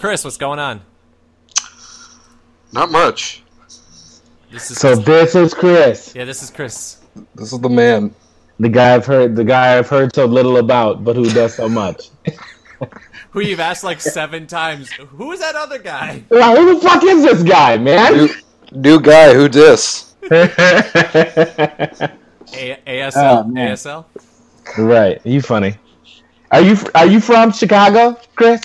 Kris, what's going on? Not much. This is So this is Kris, yeah, this is Kris. This is the man. the guy I've heard, the guy I've heard so little about, but who does so much. Who you've asked like seven times. Who is that other guy? Like, who the fuck is this guy, man? New, new guy. Who dis? A- ASL. Oh, man. ASL. right, you funny. Are you are you from Chicago, Kris?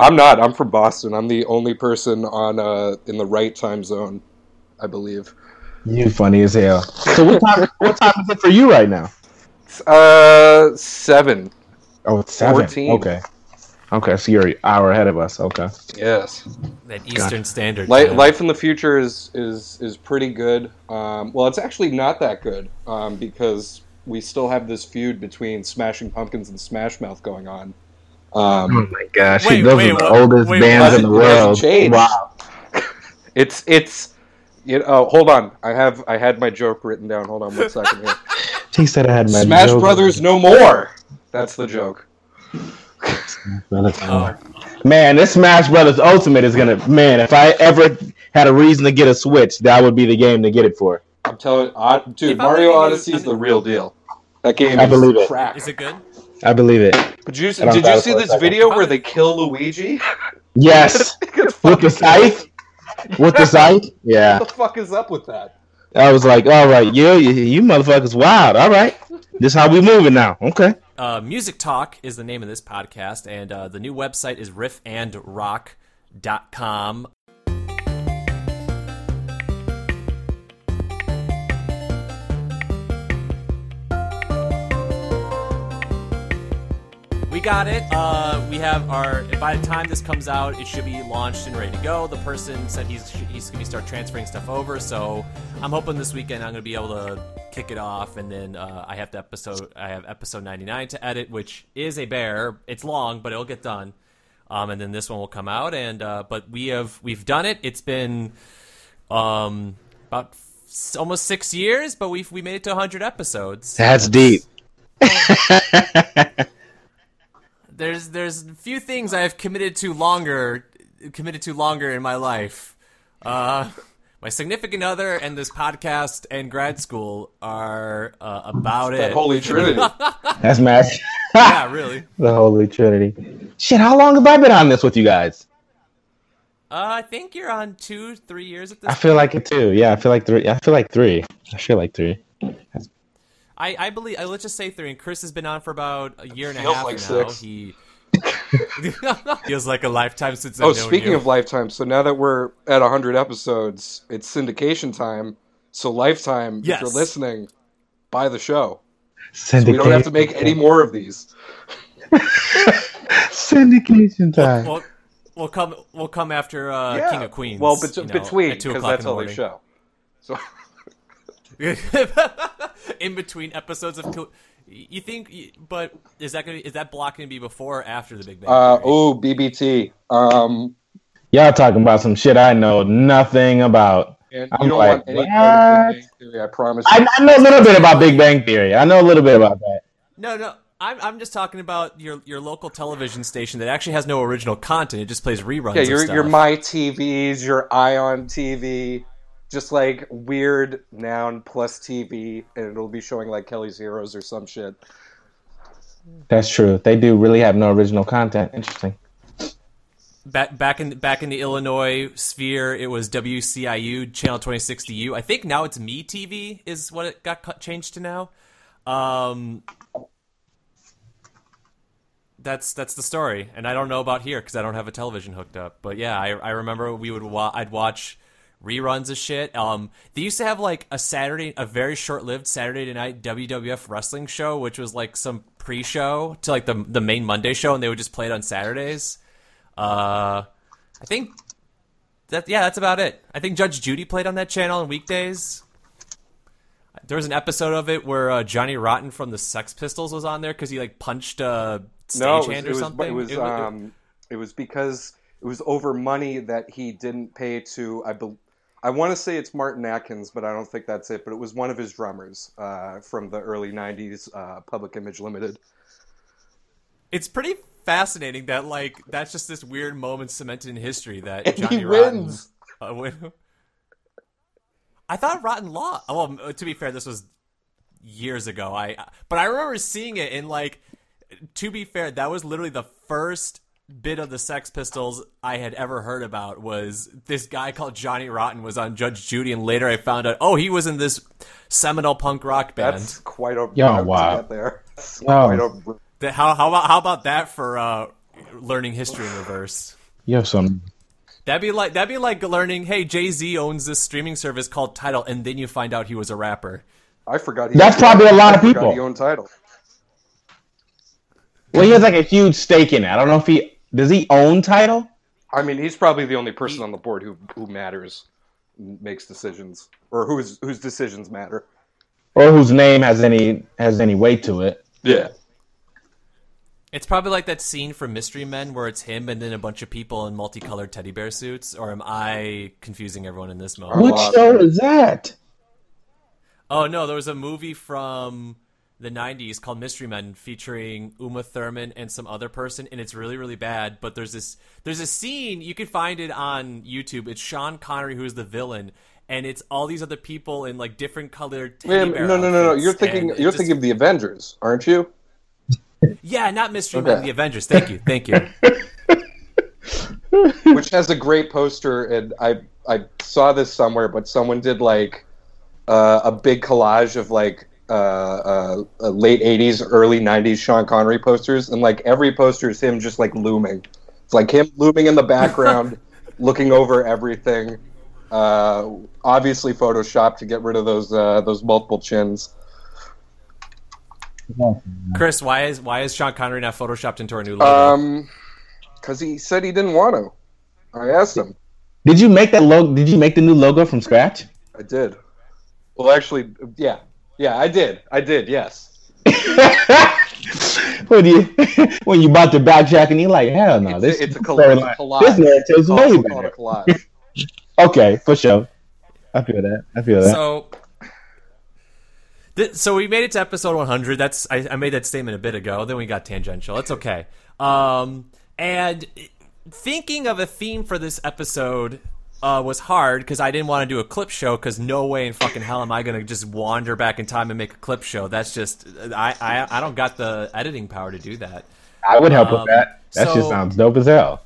I'm not. I'm from Boston. I'm the only person on uh in the right time zone, I believe. You funny as hell. So what time? what time is it for you right now? Uh, seven. Oh, it's seven. 14. Okay. Okay, so you're an hour ahead of us. Okay. Yes. That Eastern Standard. Life, life in the future is is is pretty good. Um, well, it's actually not that good um, because we still have this feud between Smashing Pumpkins and Smash Mouth going on. Um, my gosh, Wait, those wait, are the what- oldest wait, bands in the what? It hasn't world. Wow. it's it's you know. Oh, hold on. I have I had my joke written down. Hold on one second here. He said I had my Smash joke. Brothers no more. That's the joke. Oh. Man, this Smash Brothers Ultimate is gonna. Man, if I ever had a reason to get a Switch, that would be the game to get it for. I'm telling, uh, dude, If Mario Odyssey is the real deal. That game I is believe it. crack. Is it good? I believe it. Did you, did you see this video where they kill Luigi? Yes, with the scythe. With the scythe. Yeah, What the fuck is up with that? I was like, all right, you, you, you motherfuckers, wild. All right, this how we moving now. Okay. Uh, Music Talk is the name of this podcast, and uh, the new website is riffandrock.com. We got it. Uh, we have our. By the time this comes out, it should be launched and ready to go. The person said he's he's going to start transferring stuff over, so I'm hoping this weekend I'm going to be able to kick it off, and then uh, I have the episode. I have episode 99 to edit, which is a bear. It's long, but it'll get done. Um, and then this one will come out, and uh, but we have we've done it. It's been um, about s- almost six years, but we we made it to 100 episodes. That's deep. There's there's a few things I've committed to longer committed to longer in my life. Uh, my significant other and this podcast and grad school are uh, about That it. Holy Trinity. That's Smash. yeah, really. the Holy Trinity. Shit, how long have I been on this with you guys? Uh, I think you're on two, three years at this. I feel like it too. Yeah, I feel like three. I feel like three. I feel like three. I, I believe. Uh, let's just say three. And Kris has been on for about a year and a half like now. six. He feels like a lifetime since. I've oh, known speaking you. of Lifetime, so now that we're at 100 episodes, it's syndication time. So Lifetime, Yes. if you're listening, buy the show. So Syndication. we don't have to make any more of these. syndication time. We'll, we'll come. We'll come after uh, Yeah. King of Queens. Well, bet- you know, between, because that's in the how they show. So in between episodes of Co- you think but is that gonna be, is that block gonna be before or after the big bang Uh, oh, BBT. Um, Y'all talking about some shit I know nothing about. and I'm don't like, want any what? of Big Bang Theory, I promise. I, you. I know a little bit about Big Bang Theory. I know a little bit about that. no no I'm, I'm just talking about your your local television station that actually has no original content it just plays reruns yeah, your your My TVs, your Ion TV, just like weird noun plus TV, and it'll be showing like Kelly's Heroes or some shit. That's true. They do really have no original content. Interesting. back back in back in the Illinois sphere it was WCIU channel 2060U I think now it's Me TV is what it got cut, changed to now um that's that's the story, and I don't know about here because I don't have a television hooked up. But yeah, I, I remember we would wa- I'd watch reruns of shit. Um, they used to have like a Saturday, a very short-lived Saturday night WWF wrestling show, which was like some pre-show to like the the main Monday show, and they would just play it on Saturdays. Uh, I think that yeah, that's about it. I think Judge Judy played on that channel on weekdays. There was an episode of it where uh, Johnny Rotten from the Sex Pistols was on there because he like punched a no, it stagehand it or was, something. It was It- it- um, it was because it was over money that he didn't pay to. I bel I want to say it's Martin Atkins, but I don't think that's it. But it was one of his drummers uh, from the early '90s, uh, Public Image Limited. it's pretty fascinating that like that's just this weird moment cemented in history that And Johnny Rotten. Uh, win- I thought Rotten lost. Well, to be fair, this was years ago. I but I remember seeing it in like to be fair, that was literally the first bit of the Sex Pistols I had ever heard about was this guy called Johnny Rotten was on Judge Judy and later I found out oh he was in this seminal punk rock band. That's quite a Yo, route to wow. there. That's Yo. quite a- how how about how about that for uh, learning history in reverse? You have some. That'd be like that'd be like learning. Hey, Jay Z owns this streaming service called Tidal, and then you find out he was a rapper. I forgot. He That's probably a lot of I forgot people. He owned Tidal. Well, he has like a huge stake in it. I don't know if he does. He own Tidal. I mean, he's probably the only person on the board who who matters, makes decisions, or whose whose decisions matter. or whose name has any has any weight to it. Yeah. It's probably like that scene from Mystery Men where it's him and then a bunch of people in multicolored teddy bear suits. Or am I confusing everyone in this moment? What show is that? Oh no, there was a movie from the '90s called Mystery Men featuring Uma Thurman and some other person, and it's really really bad. But there's this there's a scene you can find it on YouTube. It's Sean Connery who is the villain, and it's all these other people in like different colored teddy Wait, bear no, no, no, no. You're thinking. You're just- thinking of the Avengers, aren't you? yeah, not Mystery Okay. Men, the Avengers. Thank you, thank you. Which has a great poster, and I I saw this somewhere, but someone did like uh, a big collage of like uh, uh, uh, late '80s, early '90s Sean Connery posters, and like every poster is him just like looming. It's like him looming in the background, looking over everything. Uh, obviously photoshopped to get rid of those uh, those multiple chins. Kris, why is why is Sean Connery not photoshopped into our new logo? Um, because he said he didn't want to. I asked him. Did you make that logo? Did you make the new logo from scratch? I did. Well, actually, yeah, yeah, I did. I did. Yes. when you when you bought the backtrack and you're like, hell no, It's, this a, it's a, this coll- it's a storyline- collage. This narrative's We'll way call it- we'll call it better. a collage. Okay, for sure. I feel that. I feel that. So, th- so we made it to episode 100. That's I, I made that statement a bit ago. Then we got tangential. It's okay. Um, and thinking of a theme for this episode uh, was hard because I didn't want to do a clip show because no way in fucking hell am I gonna just wander back in time and make a clip show. That's just I I, I don't got the editing power to do that. I would help um, with that. That so- shit sounds dope as hell.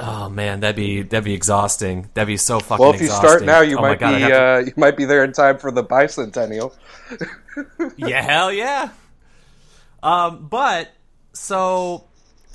Oh man, that'd be that'd be exhausting. That'd be so fucking. Well, if you exhausting. start now, you Oh might God, be to- uh, you might be there in time for the bicentennial. yeah, hell yeah. Um, but so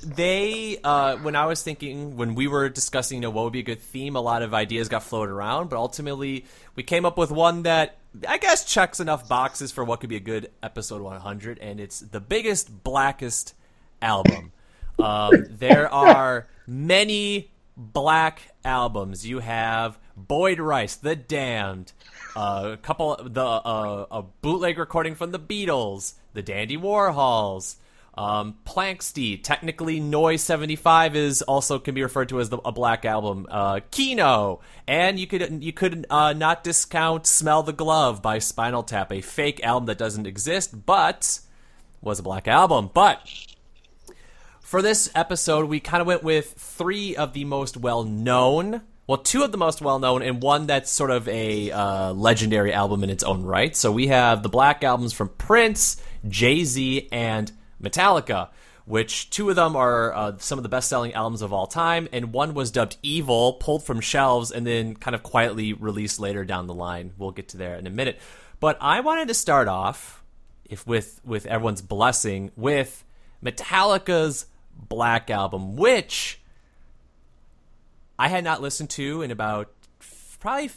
they, uh, when I was thinking, when we were discussing, you know, what would be a good theme, a lot of ideas got floated around, but ultimately we came up with one that I guess checks enough boxes for what could be a good episode 100, and it's the biggest, blackest album. Um, there are many black albums. You have Boyd Rice, The Damned, uh, a couple, the uh, a bootleg recording from the Beatles, the Dandy Warhols, um, Planxty. Technically, Noise seventy five is also can be referred to as the, a black album. Uh, Kino, and you could you could uh, not discount Smell the Glove by Spinal Tap, a fake album that doesn't exist, but was a black album. But for this episode, we kind of went with three of the most well known. Well, two of the most well known, and one that's sort of a uh, legendary album in its own right. So we have the black albums from Prince, Jay Z, and Metallica, which two of them are uh, some of the best selling albums of all time, and one was dubbed Evil, pulled from shelves, and then kind of quietly released later down the line. We'll get to there in a minute. But I wanted to start off, if with with everyone's blessing, with Metallica's Black Album, which I had not listened to in about probably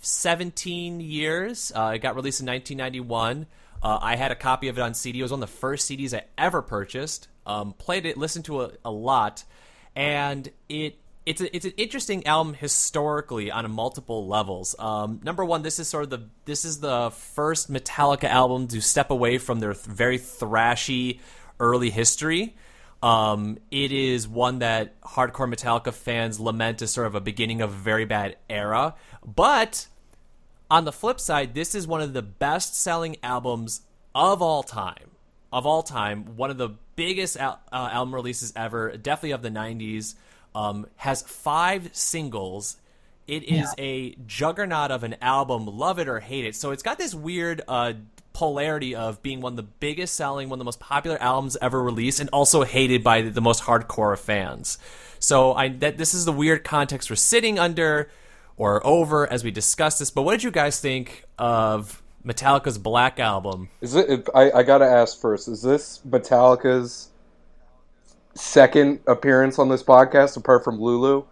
17 years. Uh, it got released in 1991. Uh, I had a copy of it on CD. It was one of the first CDs I ever purchased. Um, played it, listened to it a lot, and it it's a, it's an interesting album historically on multiple levels. Um, number one, this is sort of the this is the first Metallica album to step away from their th- very thrashy early history. Um, it is one that hardcore Metallica fans lament as sort of a beginning of a very bad era. But on the flip side, this is one of the best selling albums of all time. of all time, one of the biggest al- uh, album releases ever, definitely of the '90s. Um, has five singles. It is a juggernaut of an album, love it or hate it. So it's got this weird uh, polarity of being one of the biggest selling, one of the most popular albums ever released, and also hated by the most hardcore of fans. So I that this is the weird context we're sitting under or over as we discuss this. But what did you guys think of Metallica's Black Album? Is it? I, I gotta ask first. Is this Metallica's second appearance on this podcast, apart from Lulu?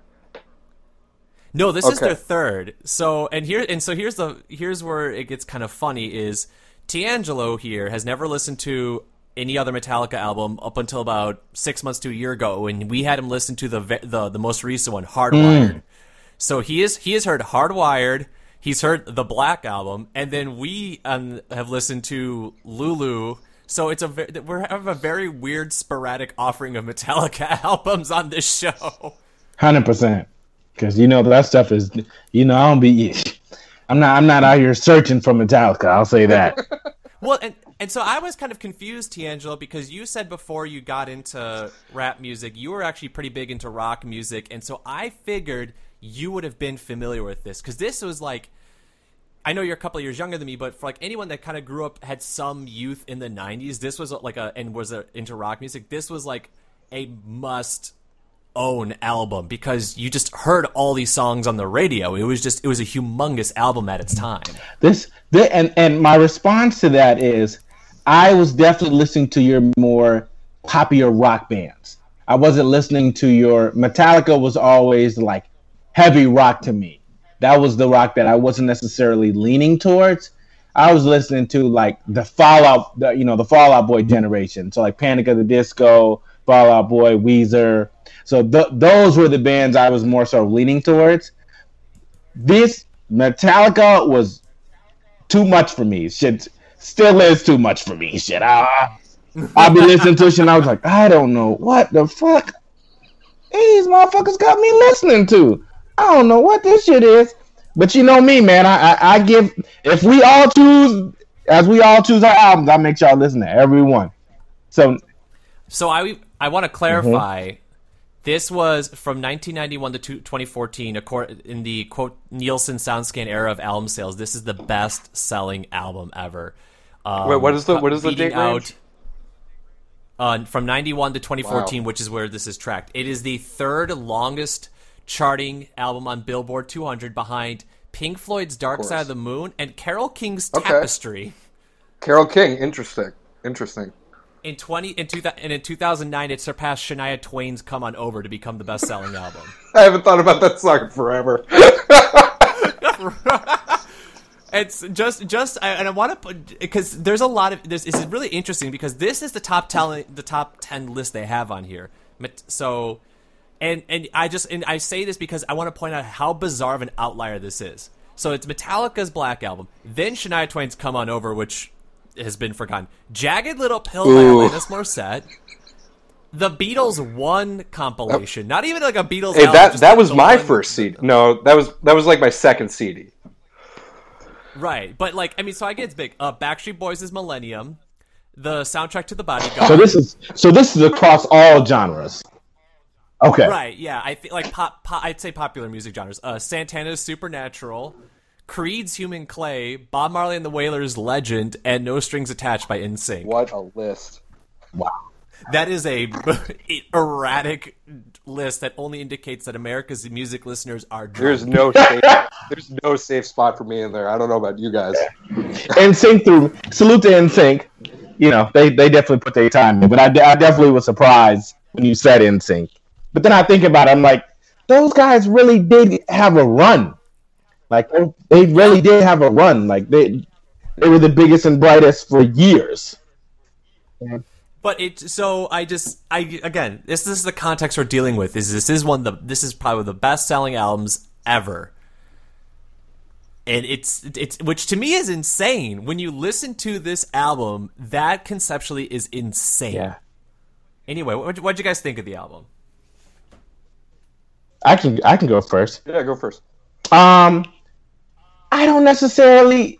No, this is their third. So and here and so here's the here's where it gets kind of funny is TeAngelo here has never listened to any other Metallica album up until about six months to a year ago, and we had him listen to the the the most recent one, Hardwired. Mm. So he is he has heard Hardwired. He's heard the Black album, and then we um, have listened to Lulu. So it's a ve- we have a very weird sporadic offering of Metallica albums on this show. Hundred percent. Because you know that stuff is, you know, I don't be. I'm not. I'm not out here searching for Metallica. I'll say that. Well, and and so I was kind of confused, TeAngelo, because you said before you got into rap music, you were actually pretty big into rock music, and so I figured you would have been familiar with this because this was like. I know you're a couple years younger than me, but for like anyone that kind of grew up had some youth in the '90s, this was like a and was a, into rock music. This was like a must own album because you just heard all these songs on the radio. It was just it was a humongous album at its time. This, the, and and my response to that is, I was definitely listening to your more popular rock bands. I wasn't listening to your Metallica. Was always like heavy rock to me. That was the rock that I wasn't necessarily leaning towards. I was listening to like the Fallout, the, you know, the Fall Out Boy generation. So like Panic of the Disco, Fall Out Boy, Weezer. So th- those were the bands I was more sort of leaning towards. This Metallica was too much for me. Shit still is too much for me. Shit. I, I'll be listening to shit and I was like, I don't know what the fuck these motherfuckers got me listening to. I don't know what this shit is. But you know me, man. I, I, I give if we all choose as we all choose our albums, I make y'all listen to every one. So So I I want to clarify. This was from 1991 to 2014, in the quote Nielsen SoundScan era of album sales. This is the best-selling album ever. Um, Wait, what is the- what is the beating date range? Uh, from 91 to 2014, which is where this is tracked. It is the third longest charting album on Billboard 200, behind Pink Floyd's "Dark Side of the Moon" and Carole King's Okay. "Tapestry." Carole King. Interesting. Interesting. In 20 in 2000, and in 2009, it surpassed Shania Twain's "Come On Over" to become the best-selling album. I haven't thought about that song forever. It's just, just, I- and I want to put because there's a lot of this. This is really interesting because this is the top ten, the top ten list they have on here. So, and and I just and I say this because I want to point out how bizarre of an outlier this is. So it's Metallica's Black Album, then Shania Twain's "Come On Over," which has been forgotten. Jagged Little Pill by Ooh. Alanis Morissette. The Beatles one compilation, not even like a Beatles. Hey, album, that that like was the my first CD. No, that was that was like my second CD. Right, but like I mean, so I get it's big. Uh, Backstreet Boys is Millennium, the soundtrack to the Bodyguard. so this is so this is across all genres. Okay. right, yeah, I think like pop, pop, I'd say popular music genres. Uh, Santana's Supernatural, Creed's Human Clay, Bob Marley and the Wailers' Legend, and No Strings Attached by NSYNC. What a list! Wow. That is a erratic list that only indicates that America's music listeners are drunk. There's no safe, there's no safe spot for me in there. I don't know about you guys. NSYNC through salute to NSYNC. You know, they, they definitely put their time in. But I, I definitely was surprised when you said NSYNC. But then I think about it, I'm like, those guys really did have a run. Like they, they really did have a run. Like they they were the biggest and brightest for years. But it so I just I again this, this is the context we're dealing with is this is one of the this is probably the best selling albums ever. And it's it's which to me is insane. When you listen to this album, that conceptually is insane. Yeah. Anyway, what what'd you guys think of the album? I can I can go first. Yeah, go first. Um, I don't necessarily.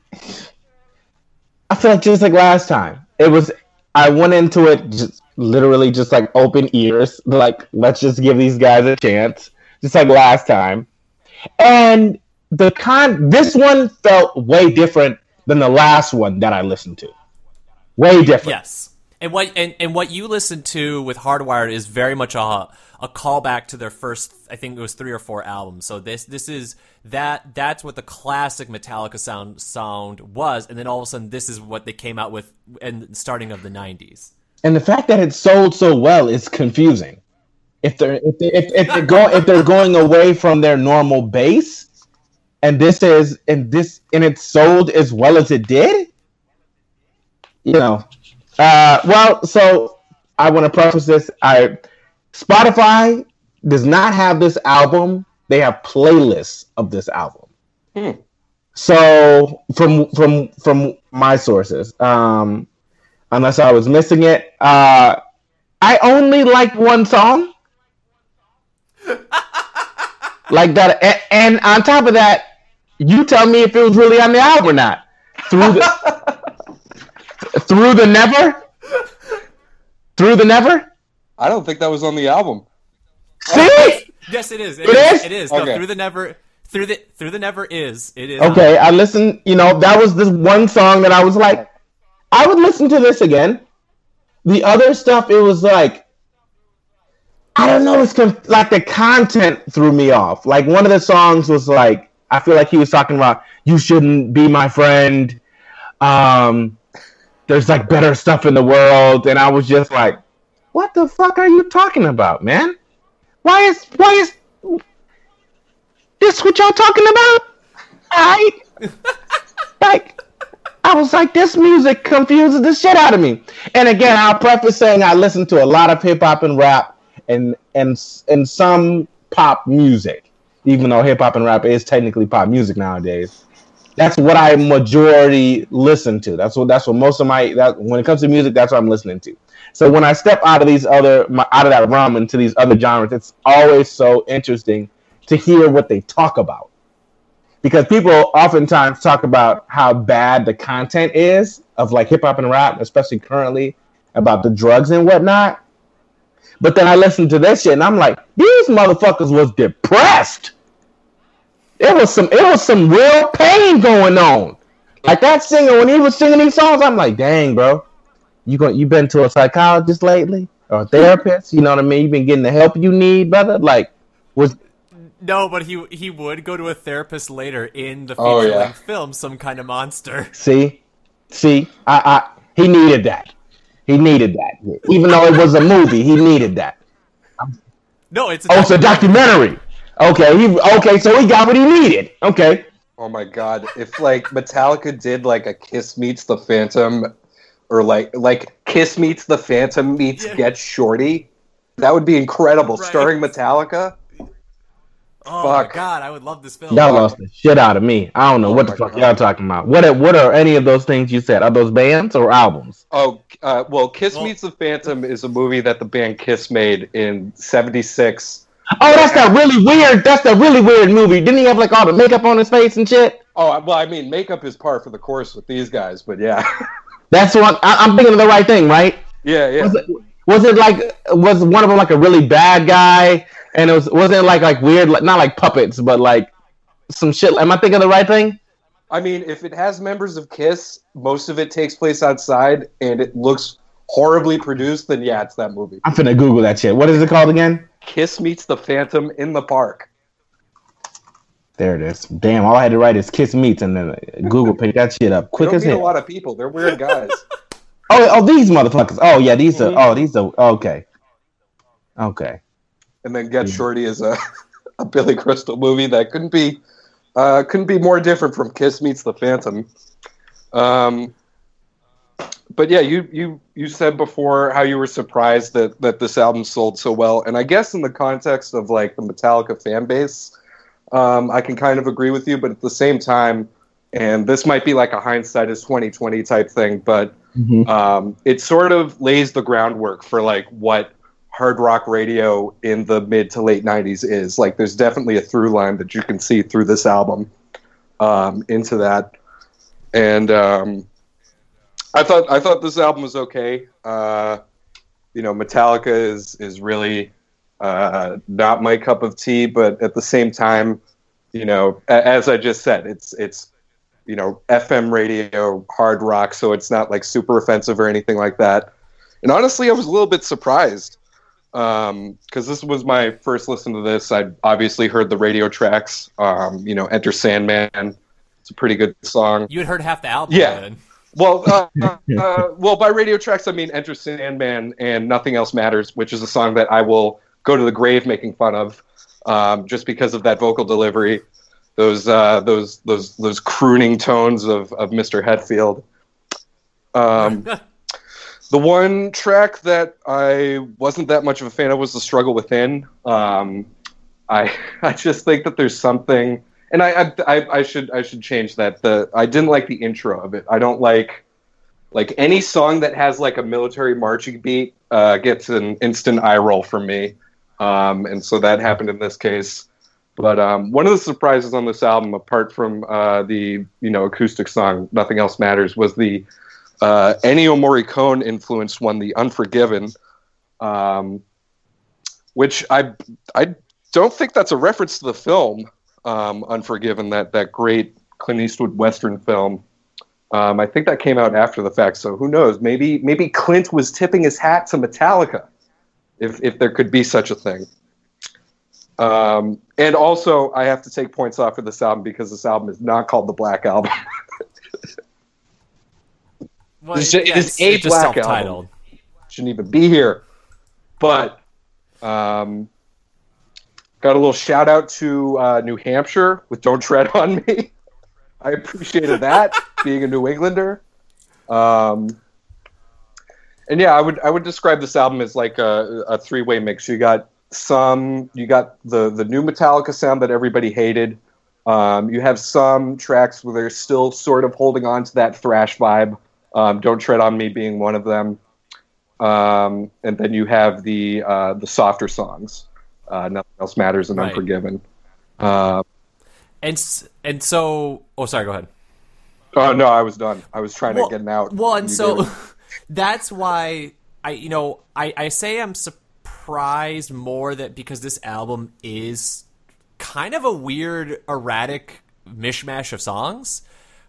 I feel like just like last time, it was. I went into it just literally just like open ears, like let's just give these guys a chance, just like last time. And the con this one felt way different than the last one that I listened to. Way different. Yes. And what and, and what you listened to with Hardwired is very much a a callback to their first I think it was three or four albums. So this this is that that's what the classic Metallica sound sound was, and then all of a sudden this is what they came out with in starting of the nineties. And the fact that it sold so well is confusing. If they're if they if, if they're going if they're going away from their normal base, and this is and this and it sold as well as it did, you know. Uh, well, so I want to preface this. I Spotify does not have this album. They have playlists of this album. Hmm. So from from from my sources, um, unless I was missing it, uh, I only like one song. like that, and, and on top of that, you tell me if it was really on the album or not. Through the through the never, through the never. I don't think that was on the album. See, Yes, it is. It is? It is. No, Okay. through the never. Through the through the never is. It is. okay, I listened. You know, that was this one song that I was like, I would listen to this again. The other stuff, it was like, I don't know. It's conf- like the content threw me off. Like one of the songs was like, I feel like he was talking about you shouldn't be my friend. Um, there's like better stuff in the world, and I was just like, what the fuck are you talking about, man? Why is why is this what y'all talking about? I like I was like, this music confuses the shit out of me. And again, I'll preface saying I listen to a lot of hip hop and rap and and and some pop music, even though hip hop and rap is technically pop music nowadays. That's what I majority listen to. That's what that's what most of my that when it comes to music, that's what I'm listening to. So when I step out of these other my, out of that realm into these other genres, it's always so interesting to hear what they talk about because people oftentimes talk about how bad the content is of like hip hop and rap, especially currently about the drugs and whatnot. But then I listen to this shit and I'm like, these motherfuckers was depressed. It was some it was some real pain going on. Like that singer when he was singing these songs, I'm like, dang, bro, you going you been to a psychologist lately or a therapist? You know what I mean? You been getting the help you need, brother? Like, was No, but he he would go to a therapist later in the feature Oh, yeah. film, some kind of monster. See, see, I, I, he needed that. He needed that. Even though it was a movie, he needed that. No, it's a Oh, it's a documentary. Okay, he okay, so he got what he needed. Okay, Oh my god! If like Metallica did like a Kiss meets the Phantom, or like like Kiss meets the Phantom meets Yeah. Get Shorty, that would be incredible. Right. Starring Metallica. Oh Fuck. my god, I would love this film. y'all lost the shit out of me. I don't know Oh what the fuck God. y'all talking about. What are, what are any of those things you said? Are those bands or albums? Oh, uh, well, Kiss Well- meets the Phantom is a movie that the band Kiss made in '76. Oh, that's that really weird. That's that really weird movie. Didn't he have like all the makeup on his face and shit? Oh, well, I mean, makeup is par for the course with these guys, but yeah, That's what I, I'm thinking of the right thing, right? yeah, yeah. Was it, was it like was one of them like a really bad guy? And it was wasn't it like like weird, like, not like puppets, but like some shit. Am I thinking of the right thing? I mean, if it has members of Kiss, most of it takes place outside, and it looks horribly produced. Then yeah, it's that movie. I'm finna Google that shit. What is it called again? Kiss meets the Phantom in the park. There it is. Damn, all I had to write is Kiss Meets, and then Google picked that shit up quick as meet a lot of people. They're weird guys. Oh, oh, these motherfuckers. Oh yeah, these are. Oh, these are. Okay. Okay. and then Get Shorty is a, a Billy Crystal movie that couldn't be uh, couldn't be more different from Kiss meets the Phantom. Um, but yeah, you you you said before how you were surprised that that this album sold so well, and I guess in the context of like the Metallica fan base, um, I can kind of agree with you. But at the same time, and this might be like a hindsight is twenty twenty type thing, but Mhm. um, it sort of lays the groundwork for like what hard rock radio in the mid to late 90s is like there's definitely a through line that you can see through this album um, into that and um, I thought I thought this album was okay. Uh, you know, Metallica is is really uh, not my cup of tea, but at the same time, you know, as I just said, it's it's you know FM radio hard rock, so it's not like super offensive or anything like that. And honestly, I was a little bit surprised because um, this was my first listen to this. I obviously heard the radio tracks. Um, you know, Enter Sandman. It's a pretty good song. You had heard half the album. Yeah. Then. Well, uh, uh, well, by radio tracks I mean Enter Sandman and Nothing Else Matters, which is a song that I will go to the grave making fun of, um, just because of that vocal delivery, those uh, those those those crooning tones of of Mr. Hetfield. Um, the one track that I wasn't that much of a fan of was "The Struggle Within." Um, I I just think that there's something and I, I, I should I should change that. The I didn't like the intro of it. I don't like like any song that has like a military marching beat uh, gets an instant eye roll from me, um, and so that happened in this case. But um, one of the surprises on this album, apart from uh, the you know acoustic song "Nothing Else Matters," was the uh, Ennio Morricone influenced one, "The Unforgiven," um, which I I don't think that's a reference to the film um, Unforgiven, that that great Clint Eastwood Western film. Um, I think that came out after the fact, so who knows? Maybe maybe Clint was tipping his hat to Metallica, if if there could be such a thing. Um, and also, I have to take points off for this album because this album is not called the Black Album. Well, It's ju- it yeah, is it's- a it's Black self-titled. Shouldn't even be here. But um, got a little shout out to uh, New Hampshire with "Don't Tread on Me." I appreciated that being a New Englander. Um, and yeah, I would I would describe this album as like a, a three way mix. You got some, you got the the new Metallica sound that everybody hated. Um, you have some tracks where they're still sort of holding on to that thrash vibe. Um, Don't tread on me being one of them. Um, and then you have the uh, the softer songs. Uh, Nothing else matters and Right. Unforgiven. Uh, And and so, oh, sorry. Go ahead. oh no, I was done. I was trying well, to get it out. Well, and so that's why I, you know, I, I say I'm surprised more that because this album is kind of a weird, erratic mishmash of songs,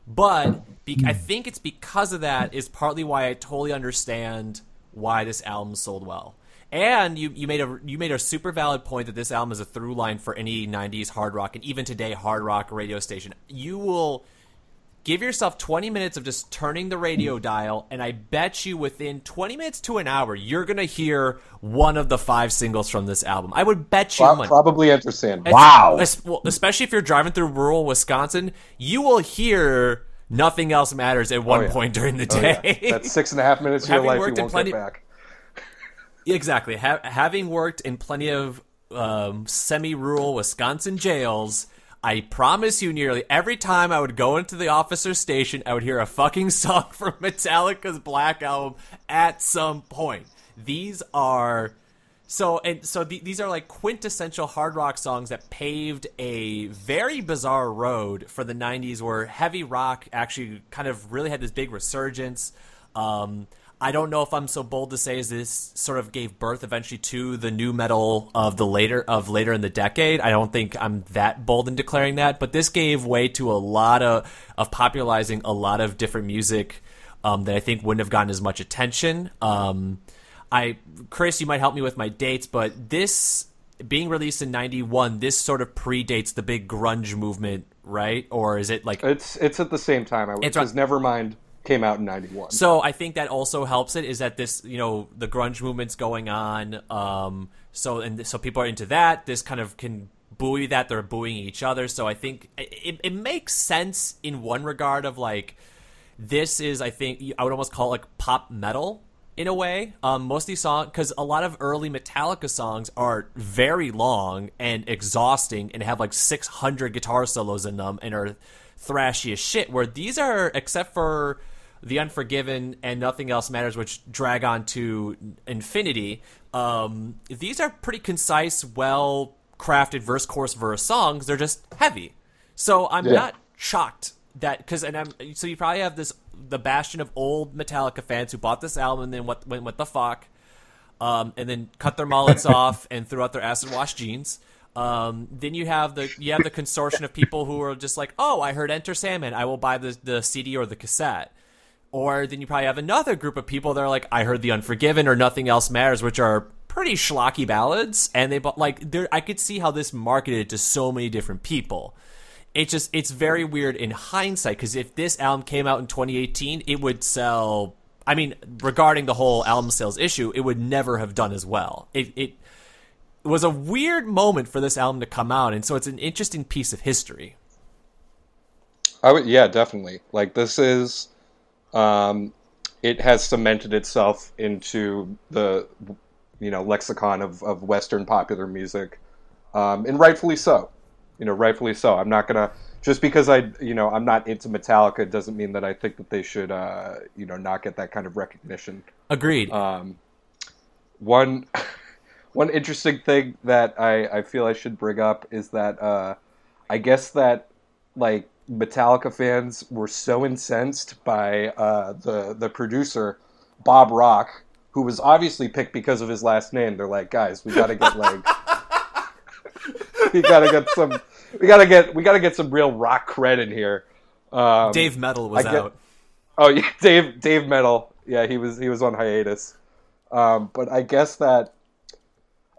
but be- I think it's because of that is partly why I totally understand why this album sold well. And you, you made a you made a super valid point that this album is a through line for any '90s hard rock and even today hard rock radio station. You will give yourself 20 minutes of just turning the radio dial and i bet you within 20 minutes to an hour you're gonna hear one of the five singles from this album i would bet you Pro- money probably Enter Sandman. Wow. Especially if you're driving through rural wisconsin you will hear nothing else matters at oh, one yeah. point during the Oh, yeah. day That's six and a half minutes of your life you won't plenty- get back. Exactly. Ha- having worked in plenty of um, semi-rural Wisconsin jails, I promise you, nearly every time I would go into the officer station, I would hear a fucking song from Metallica's Black Album at some point. These are so and so. th- these are like quintessential hard rock songs that paved a very bizarre road for the '90s, where heavy rock actually kind of really had this big resurgence. Um, I don't know if I'm so bold to say as this sort of gave birth eventually to the nu metal of the later of later in the decade. I don't think I'm that bold in declaring that, but this gave way to a lot of of popularizing a lot of different music um, that I think wouldn't have gotten as much attention. Um, I Kris, you might help me with my dates, but this being released in '91, this sort of predates the big grunge movement, right? Or is it like It's it's at the same time. I It's never Nevermind came out in '91. So I think that also helps it is that this, you know, the grunge movement's going on. Um, so and so people are into that. This kind of can buoy that they're buoying each other. So I think it, it makes sense in one regard of like this is I think I would almost call it like pop metal in a way. Um, most of these songs because a lot of early Metallica songs are very long and exhausting and have like 600 guitar solos in them and are thrashy as shit. Where these are, except for the Unforgiven and Nothing Else Matters, which drag on to infinity. Um, these are pretty concise, well crafted verse, chorus, verse songs. They're just heavy. So I'm Yeah. not shocked that because and I'm so you probably have this the bastion of old Metallica fans who bought this album and then what went what the fuck, um, and then cut their mullets off and threw out their acid wash jeans. Um, then you have the you have the consortium of people who are just like, oh, I heard Enter Sandman, I will buy the the CD or the cassette. Or then you probably have another group of people that are like, I heard The Unforgiven or Nothing Else Matters, which are pretty schlocky ballads, and they like there. I could see how this marketed to so many different people. It just it's very weird in hindsight because if this album came out in 2018, it would sell. I mean, regarding the whole album sales issue, it would never have done as well. It it was a weird moment for this album to come out, and so it's an interesting piece of history. I would, yeah, definitely. Like this is, um, it has cemented itself into the, you know, lexicon of, of Western popular music, um, and rightfully so. You know, rightfully so. I'm not gonna just because I, you know, I'm not into Metallica doesn't mean that I think that they should, uh, you know, not get that kind of recognition. Agreed. Um, one. one interesting thing that I, I feel I should bring up is that uh, I guess that like Metallica fans were so incensed by uh, the the producer Bob Rock, who was obviously picked because of his last name. They're like, guys, we gotta get like, we gotta get some, we gotta get, we gotta get some real rock cred in here. Um, Dave Metal was get- out. Oh yeah, Dave Dave Metal. Yeah, he was he was on hiatus. Um, but I guess that.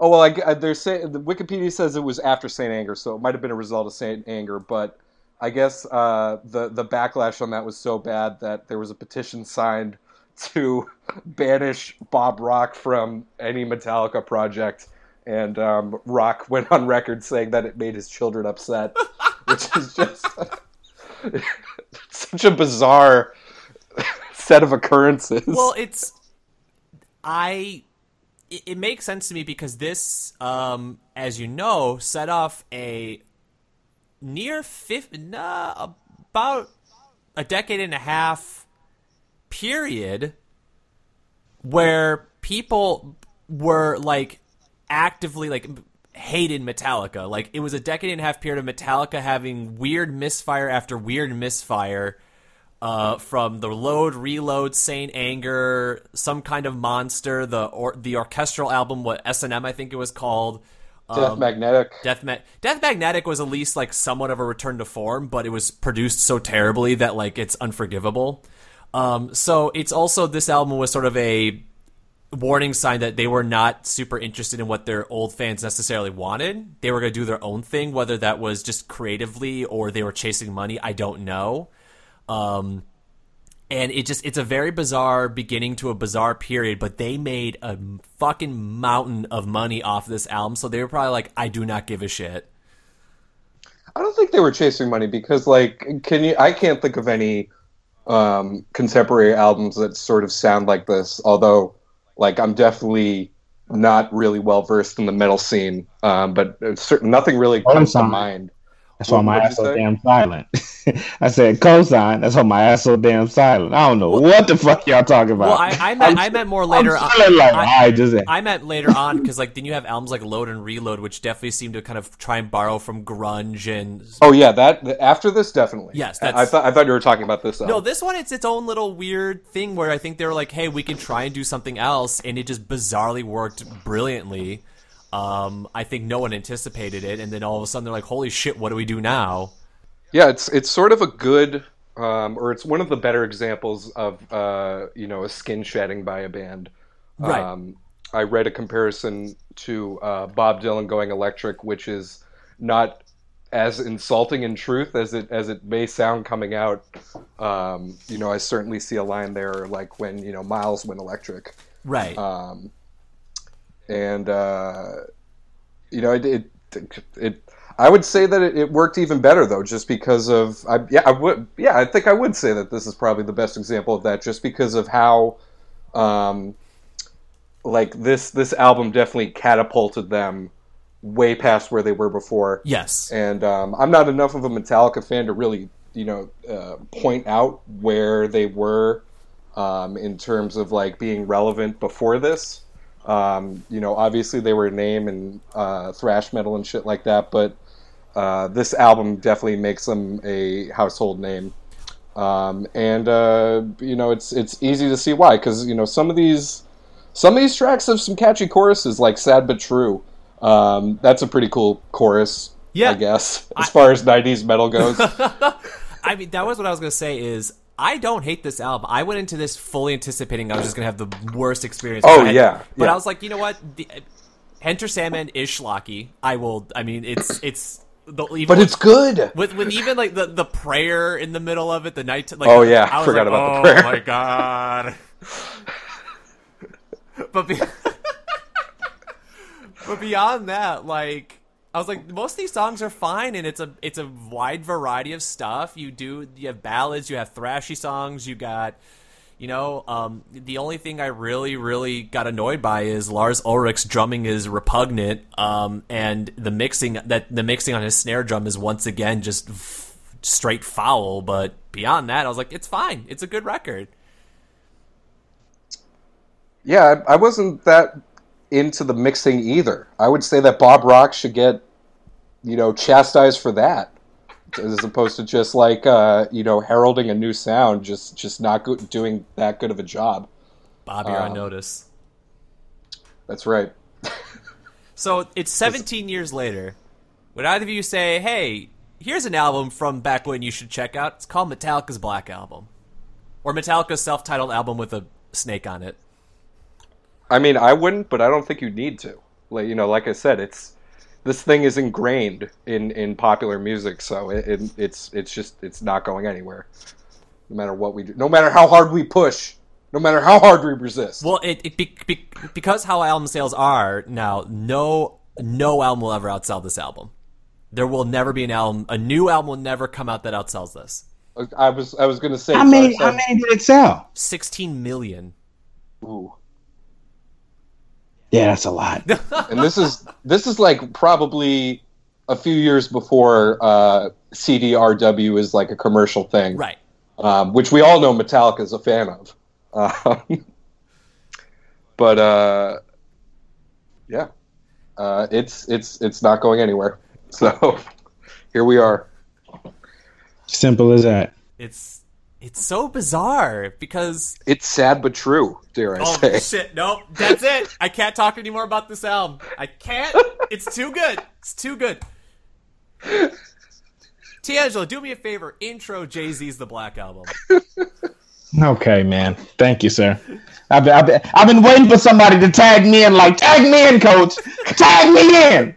Oh well, I, I- they're saying the Wikipedia says it was after Saint Anger, so it might have been a result of Saint Anger. But I guess uh, the the backlash on that was so bad that there was a petition signed to banish Bob Rock from any Metallica project, and um, Rock went on record saying that it made his children upset, which is just such a bizarre set of occurrences. well it's i it, it makes sense to me because this um as you know set off a near fifth nah, about a decade and a half period where people were like actively like hated Metallica. Like it was a decade and a half period of Metallica having weird misfire after weird misfire. Uh, from the load, reload, Saint Anger, some kind of monster, the or the orchestral album, what S and M I think it was called. Death Magnetic. Death, Ma- Death Magnetic was at least like somewhat of a return to form, but it was produced so terribly that like it's unforgivable. Um, so it's also this album was sort of a warning sign that they were not super interested in what their old fans necessarily wanted. They were going to do their own thing, whether that was just creatively or they were chasing money. I don't know. Um, and it just it's a very bizarre beginning to a bizarre period but they made a fucking mountain of money off this album so they were probably like i do not give a shit I don't think they were chasing money because, like, can you? I can't think of any um, contemporary albums that sort of sound like this. Although, like, I'm definitely not really well versed in the metal scene, um, but it's certain, nothing really comes to mind. That's why my ass so damn silent. I said cosign. That's why my ass so damn silent. I don't know what the fuck y'all talking about. well i, I meant i meant more later I'm on like I- I, just I meant later on because like then you have albums like Load and Reload, which definitely seem to kind of try and borrow from grunge and Oh yeah, that after this definitely. Yes, I- I thought I thought you were talking about this. No, this one it's its own little weird thing where I think they were like, "Hey, we can try and do something else," and it just bizarrely worked brilliantly. Um, I think no one anticipated it, and then all of a sudden they're like, "Holy shit, what do we do now?" Yeah, it's it's sort of a good, um, or it's one of the better examples of uh, you know a skin shedding by a band. Right. Um, I read a comparison to uh, Bob Dylan going electric, which is not as insulting in truth as it as it may sound coming out. Um, you know, I certainly see a line there, like when you know Miles went electric Right. um, and uh, you know it, it, it I would say that it, it worked even better though, just because of I, yeah I would yeah I think I would say that this is probably the best example of that, just because of how um, like this this album definitely catapulted them way past where they were before. yes. And um, I'm not enough of a Metallica fan to really, you know, uh, point out where they were um, in terms of like being relevant before this. Um, you know, obviously they were a name in uh, thrash metal and shit like that, but uh, this album definitely makes them a household name. um, and uh, you know it's it's easy to see why because you know some of these some of these tracks have some catchy choruses like "Sad but True." Um, that's a pretty cool chorus, Yeah. I guess, as far as '90s metal goes. I mean, that was what I was gonna say. Is I don't hate this album. I went into this fully anticipating I was just gonna have the worst experience. Oh, had- yeah, but yeah. I was like, you know what? The, Enter Sandman is schlocky. I will. I mean, it's it's. The, even but with- it's good. with with even like the the prayer in the middle of it, the night. Like, Oh, yeah, I forgot like, about the prayer oh prayer." my god. but be- but beyond that, like I was like, most of these songs are fine, and it's a it's a wide variety of stuff. You do you have ballads, you have thrashy songs, you got. You know, um, the only thing I really, really got annoyed by is Lars Ulrich's drumming is repugnant, um, and the mixing that the mixing on his snare drum is once again just f- straight foul. But beyond that, I was like, it's fine. It's a good record. Yeah, I, I wasn't that into the mixing either. I would say that Bob Rock should get, you know, chastised for that, as opposed to just like, uh, you know, heralding a new sound, just just not go- doing that good of a job. Bob, you're on Um, notice. That's right. So it's 17 years later. Would either of you say, "Hey, here's an album from back when you should check out"? It's called Metallica's Black Album, or Metallica's self-titled album with a snake on it. I mean, I wouldn't, but I don't think you need to. Like you know, like I said, it's this thing is ingrained in in popular music, so it, it, it's it's just it's not going anywhere. No matter what we do, no matter how hard we push, no matter how hard we resist. Well, it, it be, be, because how album sales are now, no no album will ever outsell this album. There will never be an album, a new album will never come out that outsells this. I was I was gonna say. How many? How many did it sell? 16 million. Ooh. Yeah, that's a lot. and this is this is like probably a few years before uh, CDRW is like a commercial thing, Right. um, which we all know Metallica is a fan of. Um, but uh, yeah, uh, it's it's it's not going anywhere. So here we are. Simple as that. It's it's so bizarre because It's sad but true, dare I Oh say? shit! Nope, that's it. I can't talk anymore about this album. I can't. It's too good. It's too good. TeAngelo, do me a favor. Intro Jay Z's The Black Album. Okay, man. Thank you, sir. I've been, I've, been, I've been waiting for somebody to tag me in, like, tag me in, coach. Tag me in.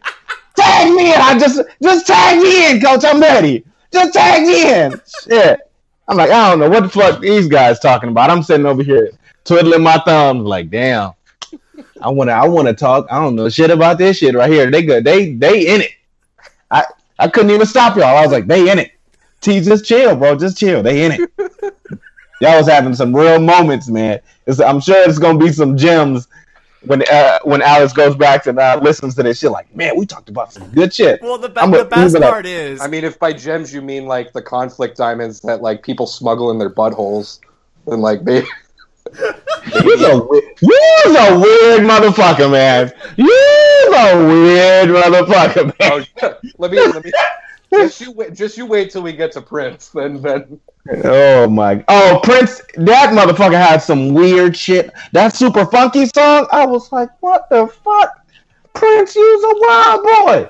Tag me in. I just, just tag me in, coach. I'm ready. Just tag me in. Shit. I'm like, I don't know what the fuck these guys talking about. I'm sitting over here twiddling my thumbs, like, damn. I wanna, I wanna talk. I don't know shit about this shit right here. They good. They, they in it. I, I couldn't even stop y'all. I was like, they in it. T, just chill, bro. Just chill. They in it. Y'all was having some real moments, man. It's, I'm sure it's gonna be some gems when uh, when Alex goes back and uh, listens to this shit. Like, man, we talked about some good shit. Well, the, be- I'm the best I'm gonna- part is I mean, if by gems you mean like the conflict diamonds that like people smuggle in their buttholes, then like maybe You's a, you's a weird motherfucker, man. You's a weird motherfucker, man. Oh, let me let me just you wait just you wait till we get to Prince. Then then Oh my! Oh, Prince, that motherfucker had some weird shit. That super funky song, I was like, what the fuck? Prince, you's a wild boy.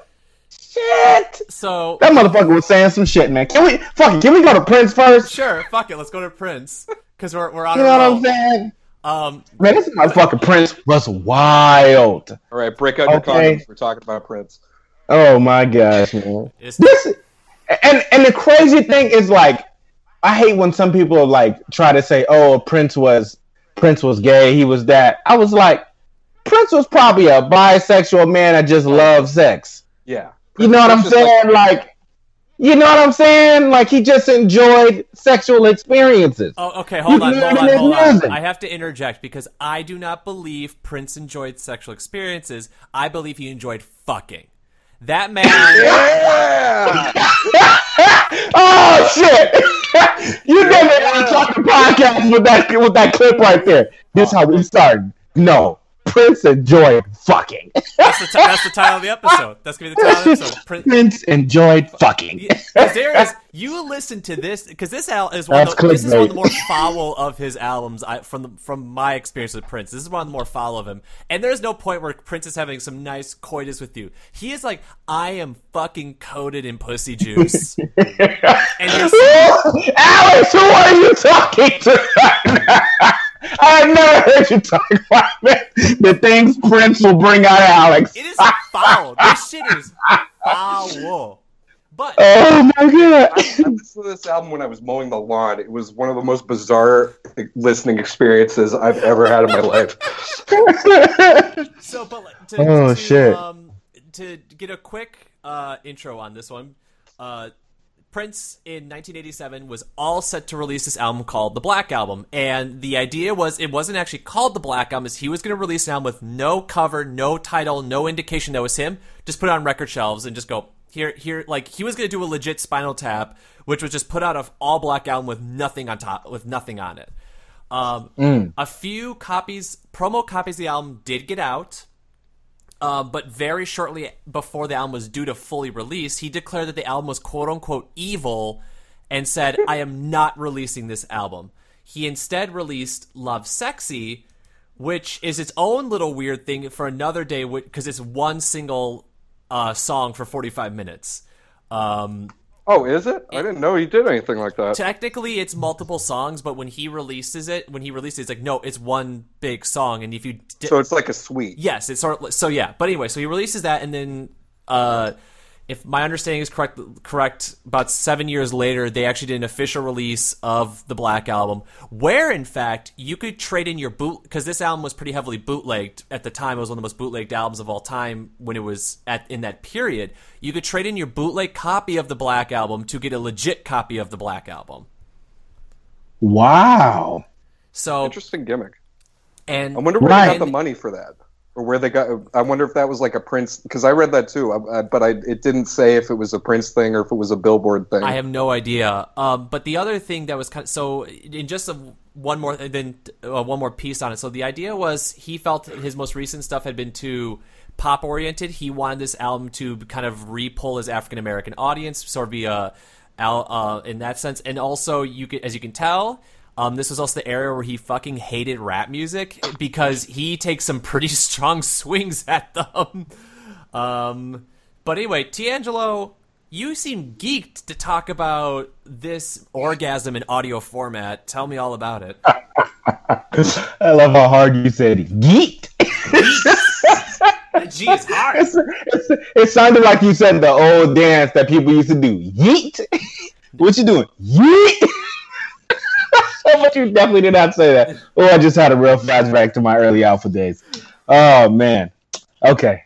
Shit. so. That motherfucker was saying some shit, man. Can we fucking can we go to Prince first? Sure, fuck it. Let's go to Prince because we're we're on You a know what. I'm saying? Um, Man, this motherfucking Prince was wild. all right, break out your Okay. condoms. We're talking about Prince. Oh my gosh, man. it's, This and and the crazy thing is like I hate when some people like try to say, "Oh, Prince was Prince was gay. He was that." I was like, Prince was probably a bisexual man that just loved sex. Yeah, You know what I'm saying? Like, you know what I'm saying? Like he just enjoyed sexual experiences. Oh, okay. Hold on, hold on, hold on. I have to interject because I do not believe Prince enjoyed sexual experiences. I believe he enjoyed fucking. That man. Yeah. oh shit! you never want to talk the podcast with that with that clip right there. This how we started. No, Prince enjoyed fucking. That's the, t- that's the title of the episode. That's gonna be the title of the episode. Prin- Prince enjoyed fucking. Because Darius, you listen to this because this al- is one of the, this is one of the more foul of his albums. I, from the, from my experience with Prince, this is one of the more foul of him. And there's no point where Prince is having some nice coitus with you. He is like, I am fucking coated in pussy juice, and you're Alex, who are you talking to? I've never heard you talk about it. the things Prince will bring out of Alex. it is foul. This shit is foul. But Oh my god. I listened to this album when I was mowing the lawn. It was one of the most bizarre listening experiences I've ever had in my life. So, but like, to, Oh, to, shit. Um, to get a quick uh, intro on this one, uh, Prince in 1987 was all set to release this album called the Black Album, and the idea was it wasn't actually called the Black Album; is he was going to release an album with no cover, no title, no indication that was him. Just put it on record shelves and just go here, here. Like he was going to do a legit Spinal Tap, which was just put out of all black album with nothing on top, with nothing on it. Um, A few copies, promo copies of the album did get out. Uh, but very shortly before the album was due to fully release, he declared that the album was quote unquote evil and said, I am not releasing this album. He instead released Lovesexy, which is its own little weird thing for another day because it's one single uh, song for 45 minutes. Um, Oh, is it? I didn't know he did anything like that. technically it's multiple songs, but when he releases it, when he releases it, it's like, no, it's one big song. And if you di- So it's like a suite. Yes, it's sort of so yeah. But anyway, so he releases that, and then uh, if my understanding is correct, correct, about seven years later, they actually did an official release of the Black Album, where in fact you could trade in your boot because this album was pretty heavily bootlegged at the time. It was one of the most bootlegged albums of all time when it was at in that period. You could trade in your bootleg copy of the Black Album to get a legit copy of the Black Album. Wow. So Interesting gimmick. and I wonder where Right. they got the money for that, or where they got. I wonder if that was like a Prince because I read that too, I, I, but I it didn't say if it was a Prince thing or if it was a Billboard thing. I have no idea. Um, but the other thing that was kind of so in just a, one more then uh, one more piece on it. So the idea was he felt his most recent stuff had been too pop oriented. He wanted this album to kind of re-pull his African American audience, sort of be a uh, in that sense. And also, you can, as you can tell. Um, this was also the area where he fucking hated rap music because he takes some pretty strong swings at them. Um, but anyway, TeAngelo, you seem geeked to talk about this orgasm in audio format. Tell me all about it. I love how hard you said it. Geeked. The G is hard. It's- it's- it sounded like you said the old dance that people used to do. Yeet. what you doing? Yeet. but you definitely did not say that. Oh, I just had a real flashback to my early alpha days. Oh man. Okay.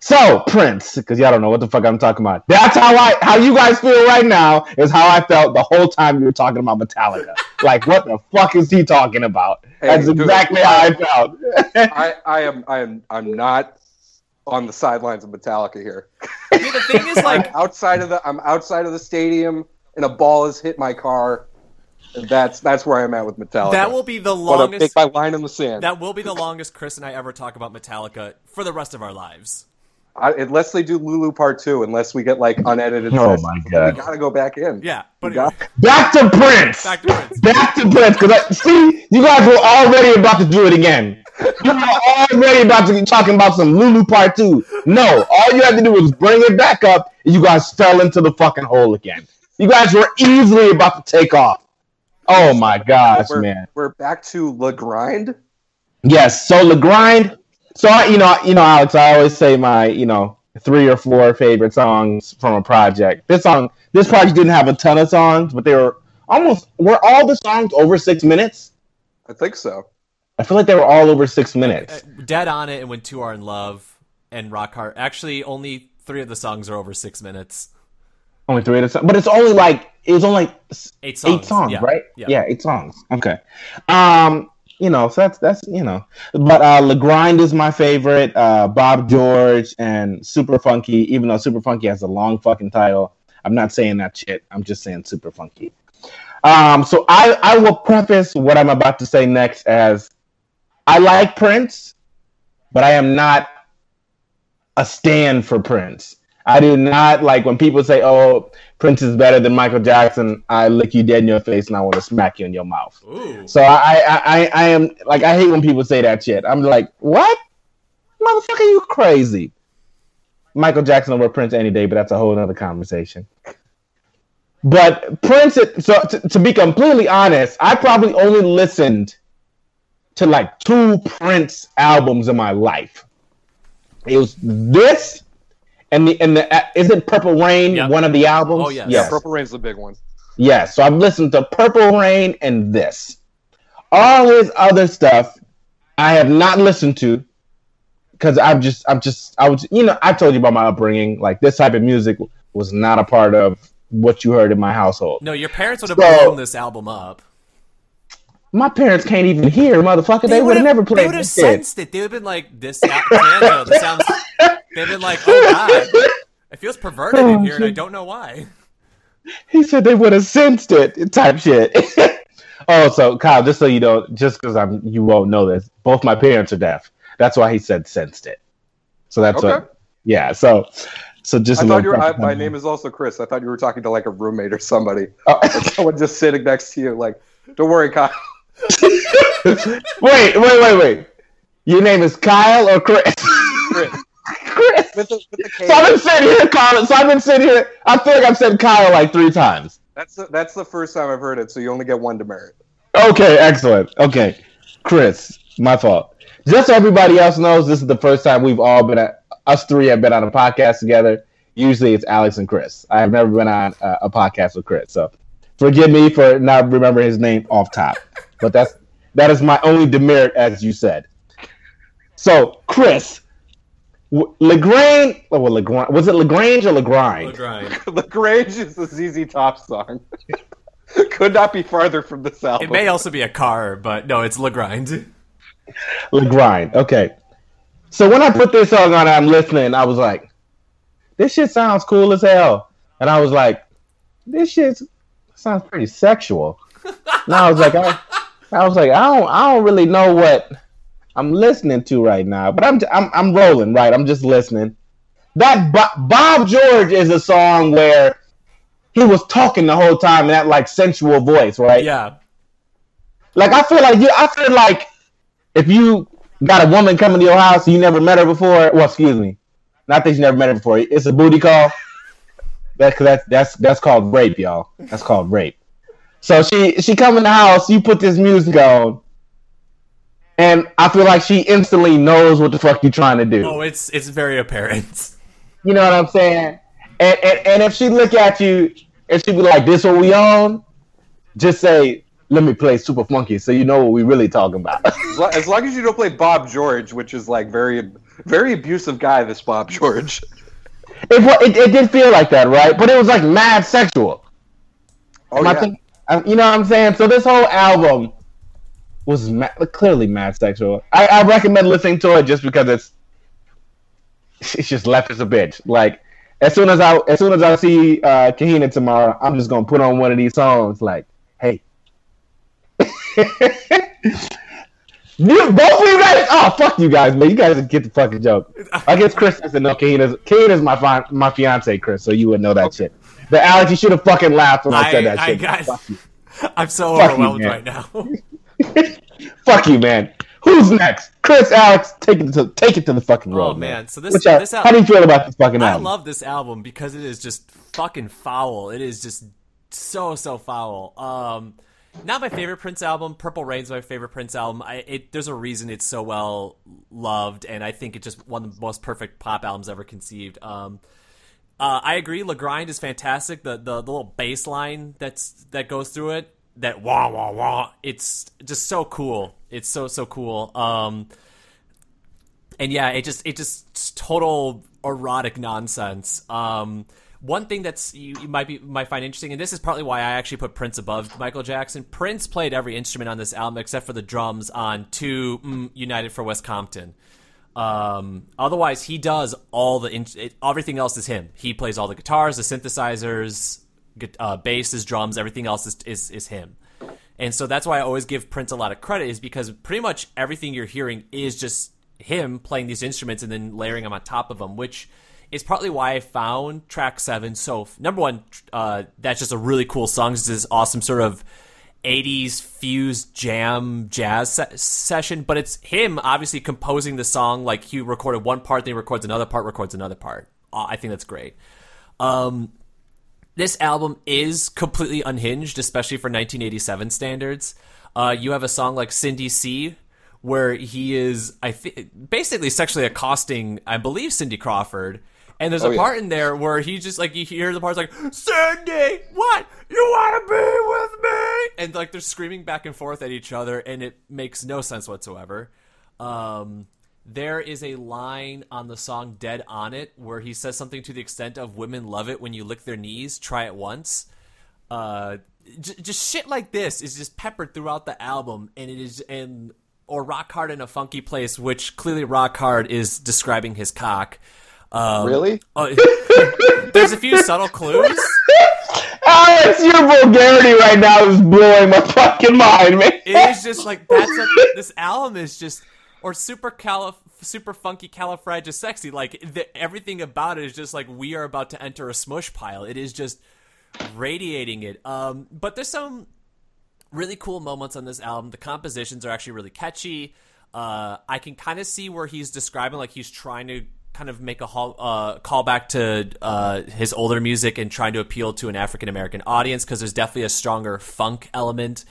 So Prince, because y'all don't know what the fuck I'm talking about. That's how I, how you guys feel right now is how I felt the whole time you were talking about Metallica. like, what the fuck is he talking about? That's Hey, dude, exactly how I felt. I, I am I am I'm not on the sidelines of Metallica here. I mean, the thing is, like, I'm outside of the I'm outside of the stadium and a ball has hit my car. And that's that's where I'm at with Metallica. that will be the But I'll longest. make my line in the sand. That will be the longest Kris and I ever talk about Metallica for the rest of our lives. I, unless they do Lulu Part Two, unless we get like unedited. Oh sessions, my we gotta go back in. Yeah, but got- Back to Prince. back to Prince. Back to Prince, because I see you guys were already about to do it again. You were already about to be talking about some Lulu Part Two. No, all you had to do was bring it back up, and you guys fell into the fucking hole again. You guys were easily about to take off. Oh my gosh, we're, man! we're back to Le Grind. Yes. So the grind. So I, you know, you know, Alex. I always say my, you know, three or four favorite songs from a project. This song, this project didn't have a ton of songs, but they were almost. Were all the songs over six minutes? I think so. I feel like they were all over six minutes. Dead on it and when two are in love and rock hard. Actually, only three of the songs are over six minutes. Only three of the songs, but it's only like it was only like Eight songs. eight songs, yeah. right? Yeah. eight songs. Okay. Um, you know, so that's that's you know, but uh, Le Grind is my favorite. Uh, Bob George and Super Funky, even though Super Funky has a long fucking title. I'm not saying that shit. I'm just saying Super Funky. Um, so I I will preface what I'm about to say next as I like Prince, but I am not a stand for Prince. I do not like when people say, "Oh, Prince is better than Michael Jackson." I lick you dead in your face and I want to smack you in your mouth. Ooh. So I, I, I, I am like I hate when people say that shit. I'm like, what, motherfucker, you crazy? Michael Jackson over Prince any day, but that's a whole other conversation. But Prince, so to, to be completely honest, I probably only listened to like two Prince albums in my life. It was this and the and the uh, is it Purple Rain Yep. one of the albums? Oh, yes. Yeah, Purple Rain's the big one. Yes, so I've listened to Purple Rain and this. All his other stuff I have not listened to because I'm just I'm just I was you know I told you about my upbringing like this type of music was not a part of what you heard in my household. No, your parents would have So- blown this album up. My parents can't even hear, motherfucker. They, would have never played. They would have sensed it. They would have been like, "This sound, piano, this sounds." They've been like, "Oh God, it feels perverted in oh, here, and I don't know why." He said they would have sensed it, type shit. oh, so Kyle, just so you know, just because I'm, you won't know this, both my parents are deaf. That's why he said sensed it. So that's Okay. what, yeah. So, so just I a thought little you were. I, my name is also Kris. I thought you were talking to like a roommate or somebody. Oh. Someone just sitting next to you. Like, don't worry, Kyle. wait, wait, wait, wait. Your name is Kyle or Kris? Kris. Kris. With the, with the So I've been sitting here, Kyle. So I've been sitting here. I feel like I've said Kyle like three times. That's the, that's the first time I've heard it. So you only get one demerit. Okay, excellent. Okay, Kris, my fault. Just so everybody else knows, this is the first time we've all been at us three have been on a podcast together. Usually it's Alex and Kris. I have never been on uh, a podcast with Kris, so forgive me for not remembering his name off top. But that's that is my only demerit, as you said. So, Kris, Lagrange, oh, well, Lagrange, was it Lagrange or Lagrange? grind. Lagrange is the ZZ Top song. Could not be farther from the south. It may also be a car, but no, it's Lagrange. Lagrind. Okay. So when I put this song on, I'm listening. I was like, "This shit sounds cool as hell," and I was like, "This shit sounds pretty sexual." And I was like, I, I was like, I don't, I don't really know what I'm listening to right now, but I'm, I'm, I'm rolling. Right, I'm just listening. That Bo- Bob George is a song where he was talking the whole time in that like sensual voice, right? Yeah. Like I feel like you. I feel like if you got a woman coming to your house and you never met her before, well, excuse me, not that you never met her before. It's a booty call. That's that's that's that's called rape, y'all. That's called rape. So she she come in the house. You put this music on, and I feel like she instantly knows what the fuck you're trying to do. Oh, it's it's very apparent. You know what I'm saying? And, and and if she look at you and she be like, "This what we on," just say, "Let me play super funky," so you know what we really talking about. As, long as you don't play Bob George, which is like very, very abusive guy. This Bob George. It, it it did feel like that, right? But it was like mad sexual. Oh Am I yeah. think- uh, you know what I'm saying? So this whole album was ma- clearly mad sexual. I, I recommend listening to it just because it's it's just left as a bitch. Like as soon as I as soon as I see uh, Kahina tomorrow, I'm just gonna put on one of these songs. Like, hey. You, both of you guys, oh fuck you guys, man! You guys get the fucking joke. I guess Kris doesn't know Kahina's Kahina's my fi- my fiance, Kris, so you would know that shit. But Alex, you should have fucking laughed when I, I, said that I shit. you. I'm so Fuck overwhelmed man. right now. Fuck you, man. Who's next? Kris, Alex, take it to take it to the fucking road. Oh man, so this Which, uh, this how do you feel about this fucking album? I love this album because it is just fucking foul. It is just so so foul. Um, not my favorite Prince album. Purple Rain's my favorite Prince album. I, it, there's a reason it's so well loved, and I think it's just one of the most perfect pop albums ever conceived. Um, uh, I agree. La Grind is fantastic. The, the the little bass line that's that goes through it, that wah wah wah. It's just so cool. It's so so cool. Um, and yeah, it just it just total erotic nonsense. Um, one thing that's you, you might be might find interesting, and this is partly why I actually put Prince above Michael Jackson. Prince played every instrument on this album except for the drums on two mm, United for West Compton. Um, otherwise, he does all the in- it, everything else is him. He plays all the guitars, the synthesizers, uh, basses, drums. Everything else is, is is him. And so that's why I always give Prince a lot of credit, is because pretty much everything you're hearing is just him playing these instruments and then layering them on top of them, which is partly why I found track seven so number one. Uh, that's just a really cool song. It's this awesome sort of 80s fused jam jazz se- session, but it's him obviously composing the song. Like he recorded one part, then he records another part, records another part. Uh, I think that's great. Um, this album is completely unhinged, especially for 1987 standards. Uh, you have a song like Cindy C, where he is, I think, basically sexually accosting, I believe, Cindy Crawford. And there's Oh, a yeah. part in there where he just like you hear the parts like Cindy, what you want to be with me? And like they're screaming back and forth at each other, and it makes no sense whatsoever. Um, there is a line on the song "Dead on It" where he says something to the extent of "Women love it when you lick their knees. Try it once." Uh, j- just shit like this is just peppered throughout the album, and it is and or rock hard in a funky place, which clearly rock hard is describing his cock. Um, Really? uh, there's a few subtle clues. Alex, your vulgarity right now is blowing my fucking mind, man. It is just like that's a, this album is just or super calif super funky califragisexy. Like the, everything about it is just like we are about to enter a smush pile. It is just radiating it. Um, but there's some really cool moments on this album. The compositions are actually really catchy. Uh, I can kind of see where he's describing like he's trying to kind of make a hall, uh, callback to uh, his older music and trying to appeal to an African American audience because there's definitely a stronger funk element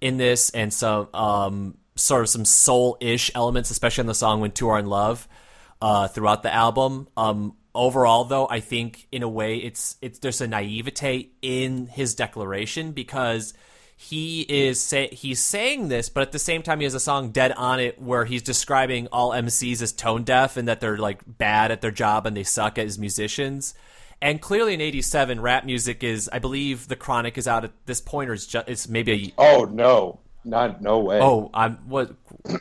in this and some um, sort of some soul ish elements, especially on the song "When Two Are in Love." Uh, throughout the album, um, overall though, I think in a way it's it's there's a naivete in his declaration because he is say, he's saying this, but at the same time he has a song "Dead on It" where he's describing all MCs as tone deaf and that they're like bad at their job and they suck as musicians. And clearly in '87, rap music is, I believe, the Chronic is out at this point, or it's just it's maybe a Oh no, not no way. oh I'm what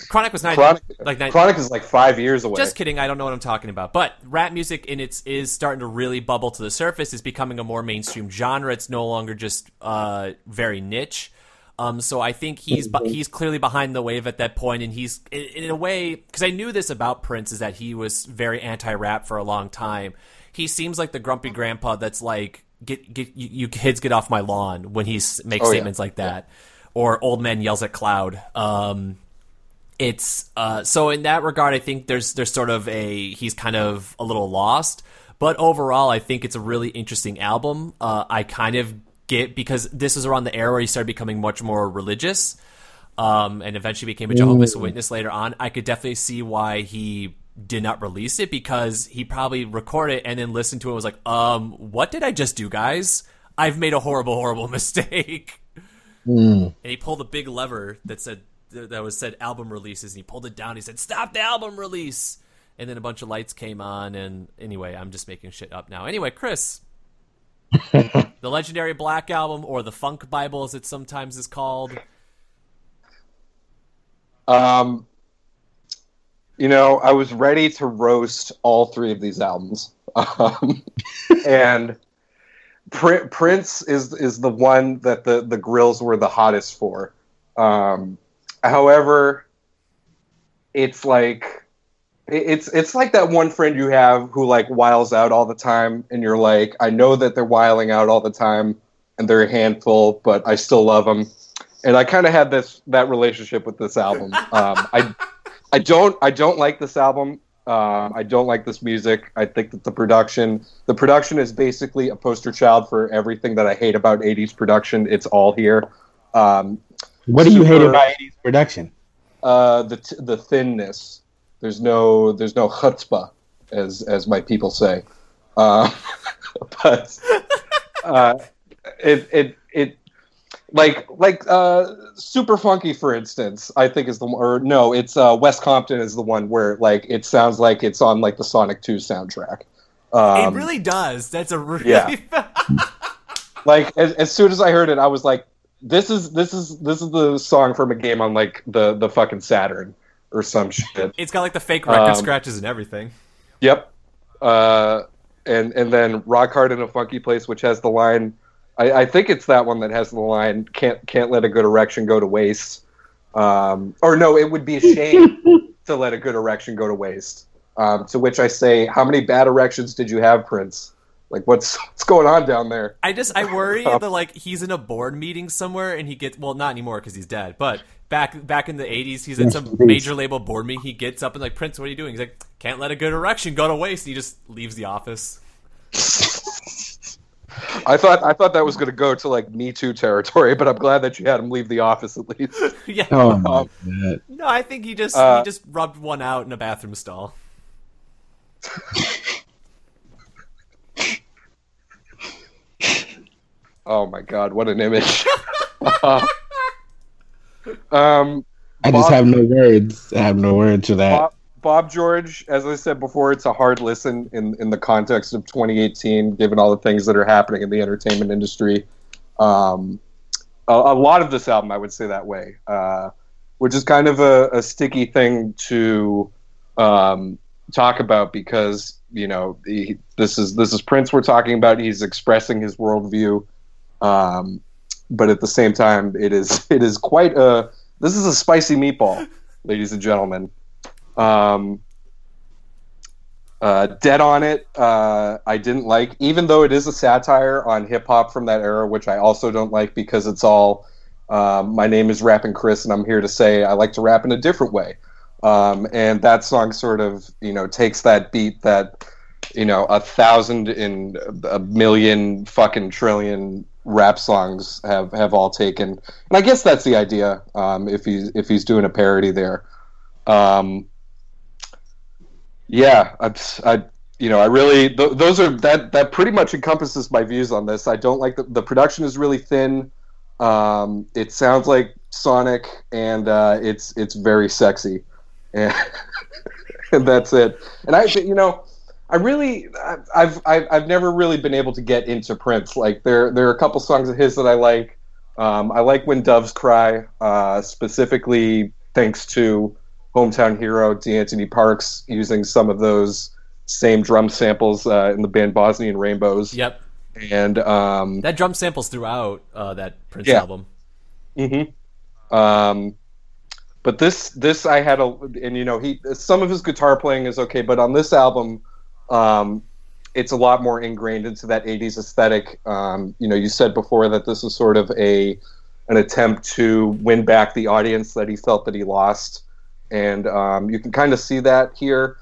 Chronic was 90, Chronic, like 90, Chronic is like five years away. just kidding. I don't know what I'm talking about. But rap music in its is starting to really bubble to the surface. Is becoming a more mainstream genre. It's no longer just uh, very niche. Um, so I think he's Mm-hmm. he's clearly behind the wave at that point, and he's in, in a way because I knew this about Prince is that he was very anti-rap for a long time. He seems like the grumpy grandpa that's like get get you, you kids get off my lawn when he makes Oh, yeah. statements like that, or old man yells at cloud. Um, it's uh, so in that regard, I think there's there's sort of a he's kind of a little lost, but overall, I think it's a really interesting album. Uh, I kind of get because this is around the era where he started becoming much more religious, um, and eventually became a Jehovah's Witness later on. I could definitely see why he did not release it because he probably recorded it and then listened to it and was like, um, what did I just do, guys? I've made a horrible, horrible mistake. And he pulled a big lever that said that was said album releases, and he pulled it down. He said, "Stop the album release!" And then a bunch of lights came on. And anyway, I'm just making shit up now. Anyway, Kris, the legendary Black Album, or the Funk Bible, as it sometimes is called. Um, you know, I was ready to roast all three of these albums, um, and Pr- Prince is is the one that the the grills were the hottest for. Um, however, it's like it's it's like that one friend you have who like wiles out all the time, and you're like, I know that they're wiling out all the time, and they're a handful, but I still love them. And I kind of had this that relationship with this album. Um, I I don't I don't like this album. Um, I don't like this music. I think that the production the production is basically a poster child for everything that I hate about '80s production. It's all here. Um, What do you hate about 80s production? uh, the t- the thinness. There's no there's no chutzpah, as as my people say. Uh, but uh, it it it like like uh, super funky for instance. I think is the or no, it's uh, West Compton is the one where like it sounds like it's on like the Sonic Two soundtrack. Um, it really does. That's a really yeah. like as, as soon as I heard it, I was like, "This is this is this is the song from a game on like the the fucking Saturn or some shit." it's got like the fake record Um, scratches and everything. Yep. Uh, and and then Rock Hard in a Funky Place, which has the line. I, I think it's that one that has the line. Can't can't let a good erection go to waste. Um, or no, it would be a shame. to let a good erection go to waste. Um, to which I say, how many bad erections did you have, Prince? Like, what's what's going on down there? I just I worry that like he's in a board meeting somewhere and he gets well not anymore because he's dead, but back back in the '80s he's at some major label board meeting. He gets up and like Prince, what are you doing? He's like, can't let a good erection go to waste. And he just leaves the office. I thought I thought that was going to go to like Me Too territory, but I'm glad that you had him leave the office at least. yeah. Oh my god. No, I think he just Uh, he just rubbed one out in a bathroom stall. Oh my god, what an image! um, I just Bob- have no words. I have no words for that. Bob, Bob George, as I said before, it's a hard listen in in the context of 2018, given all the things that are happening in the entertainment industry. Um, a, a lot of this album, I would say that way, uh, which is kind of a, a sticky thing to um, talk about because you know he, this is this is Prince we're talking about. He's expressing his worldview, um, but at the same time, it is it is quite a this is a spicy meatball, ladies and gentlemen. Um, uh, Dead on It, uh, I didn't like, even though it is a satire on hip hop from that era, which I also don't like because it's all, um, my name is Rapping Kris, and I'm here to say I like to rap in a different way. Um, and that song sort of, you know, takes that beat that, you know, a thousand and a million fucking trillion rap songs have, have all taken. And I guess that's the idea, um, if he's, if he's doing a parody there. Um, yeah, I, I, you know, I really th- those are that that pretty much encompasses my views on this. I don't like the the production is really thin. Um, it sounds like Sonic, and uh, it's it's very sexy, and, and that's it. And I, you know, I really, I've, I've I've never really been able to get into Prince. Like there there are a couple songs of his that I like. Um, I like when doves cry, uh, specifically thanks to hometown hero Deantoni Parks using some of those same drum samples uh, in the band Bosnian Rainbows. Yep. And um, That drum samples throughout uh, that Prince Yeah. album. hmm Um, but this this I had a and you know he some of his guitar playing is okay, but on this album, um, it's a lot more ingrained into that '80s aesthetic. Um, you know, you said before that this is sort of a an attempt to win back the audience that he felt that he lost, and um, you can kind of see that here.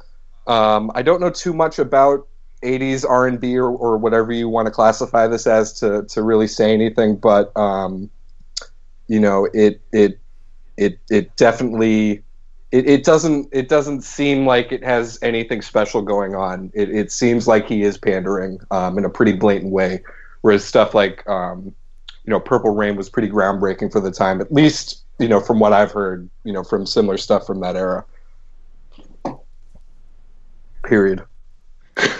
Um, I don't know too much about 80s R&B or, or whatever you want to classify this as to, to really say anything, but um, you know, it it it it definitely it, it doesn't it doesn't seem like it has anything special going on. It, it seems like he is pandering um, in a pretty blatant way, whereas stuff like um, you know Purple Rain was pretty groundbreaking for the time, at least you know from what I've heard, you know from similar stuff from that era. Period.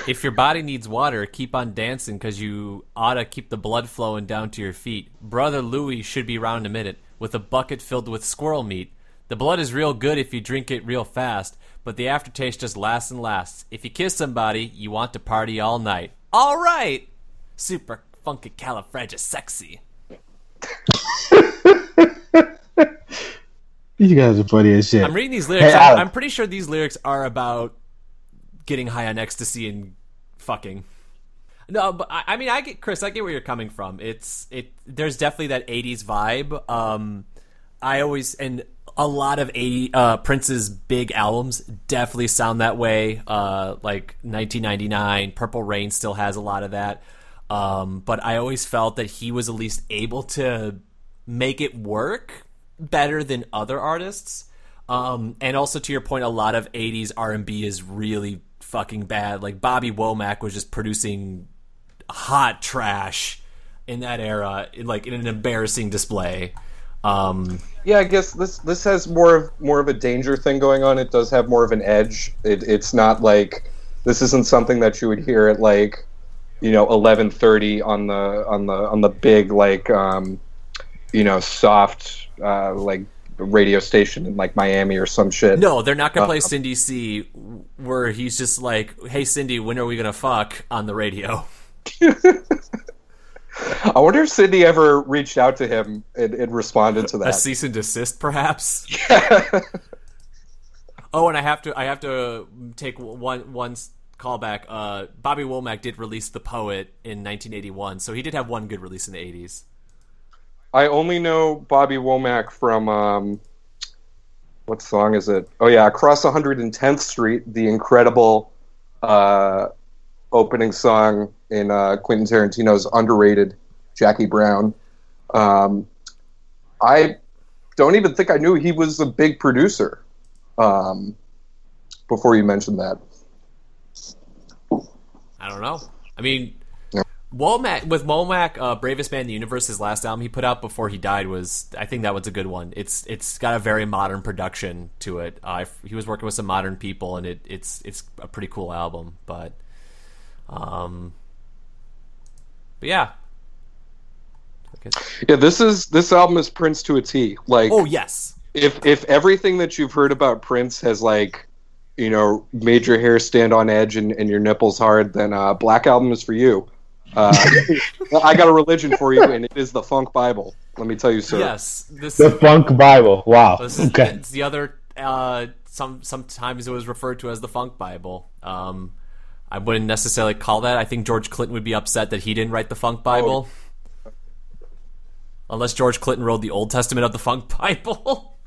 If your body needs water, keep on dancing because you oughta keep the blood flowing down to your feet. Brother Louie should be round a minute with a bucket filled with squirrel meat. The blood is real good if you drink it real fast, but the aftertaste just lasts and lasts. If you kiss somebody, you want to party all night. All right! Super funky califragisexy. You guys are funny as shit. I'm reading these lyrics. Hey, I'm, I'm pretty sure these lyrics are about getting high on ecstasy and fucking. No, but I, I mean, I get Kris. I get where you're coming from. It's it. There's definitely that '80s vibe. Um, I always and a lot of 80 uh, Prince's big albums definitely sound that way. Uh, like 1999, Purple Rain still has a lot of that. Um, but I always felt that he was at least able to make it work better than other artists. Um, and also to your point, a lot of '80s R&B is really fucking bad. Like Bobby Womack was just producing hot trash in that era, in, like in an embarrassing display. Um, Yeah, I guess this this has more of more of a danger thing going on. It does have more of an edge. It, it's not like this isn't something that you would hear at like you know eleven thirty on the on the on the big like um, you know soft uh, like radio station in like Miami or some shit. no, they're not gonna play Uh, Cindy C, where he's just like, "Hey Cindy, when are we gonna fuck?" on the radio. I wonder if Cindy ever reached out to him and, and responded to that. A cease and desist, perhaps. Oh, and I have to I have to take one one callback. Uh, Bobby Womack did release The Poet in 1981, so he did have one good release in the 80s. I only know Bobby Womack from um, what song is it? Oh yeah, Across 110th Street, the incredible uh, opening song in uh, Quentin Tarantino's underrated Jackie Brown. Um, I don't even think I knew he was a big producer um, before you mentioned that. I don't know. I mean, Womack with Womack, uh, Bravest Man in the Universe, his last album he put out before he died was I think that was a good one. It's it's got a very modern production to it. Uh, he was working with some modern people, and it, it's it's a pretty cool album. But, um, but yeah, yeah. This is this album is Prince to a T. Like, oh yes, if if everything that you've heard about Prince has like you know made your hair stand on edge and, and your nipples hard, then uh, Black Album is for you. Uh, I got a religion for you, and it is the Funk Bible. Let me tell you, sir. Yes, this the Funk Bible. Wow. This is, okay. It's the other. Uh, some sometimes it was referred to as the Funk Bible. Um, I wouldn't necessarily call that. I think George Clinton would be upset that he didn't write the Funk Bible. Oh. Unless George Clinton wrote the Old Testament of the Funk Bible.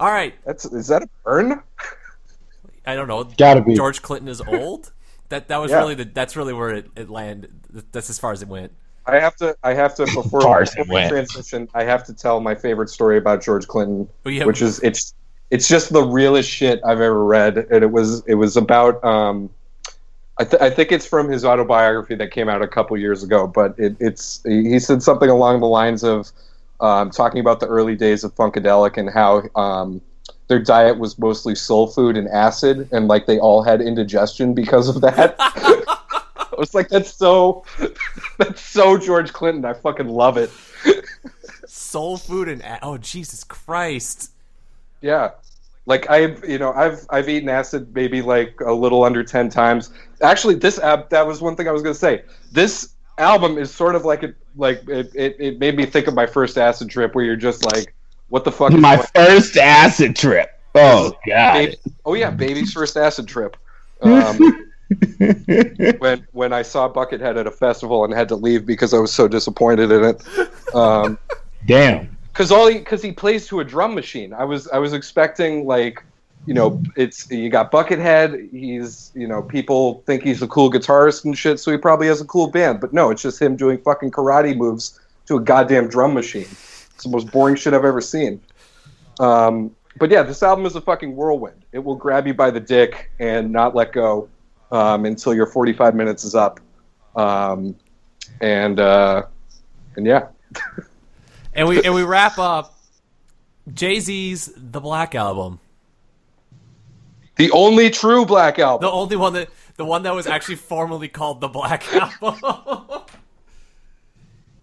All right. That's is that a burn? I don't know. Gotta be. George Clinton is old. That that was yeah. really the that's really where it, it landed. That's as far as it went. I have to I have to before, before we transition. I have to tell my favorite story about George Clinton, oh, yeah. which is it's it's just the realest shit I've ever read, and it was it was about. Um, I, th- I think it's from his autobiography that came out a couple years ago, but it, it's he said something along the lines of um, talking about the early days of Funkadelic and how um, their diet was mostly soul food and acid, and like they all had indigestion because of that. I was like, that's so, that's so George Clinton. I fucking love it. soul food and oh Jesus Christ. Yeah, like I've you know I've I've eaten acid maybe like a little under ten times. Actually, this app that was one thing I was gonna say. This album is sort of like it like it, it, it made me think of my first acid trip where you're just like what the fuck? My first acid trip. Oh god. Baby, oh yeah, baby's first acid trip. Um, when when I saw Buckethead at a festival and had to leave because I was so disappointed in it. Um, Damn. Because all because he, he plays to a drum machine. I was I was expecting like you know it's you got Buckethead. He's you know people think he's a cool guitarist and shit, so he probably has a cool band. But no, it's just him doing fucking karate moves to a goddamn drum machine. It's the most boring shit I've ever seen. Um, but yeah, this album is a fucking whirlwind. It will grab you by the dick and not let go um, until your 45 minutes is up. Um, and uh, and yeah. and we and we wrap up Jay Z's The Black Album. The only true Black Album. The only one that the one that was actually formally called The Black Album.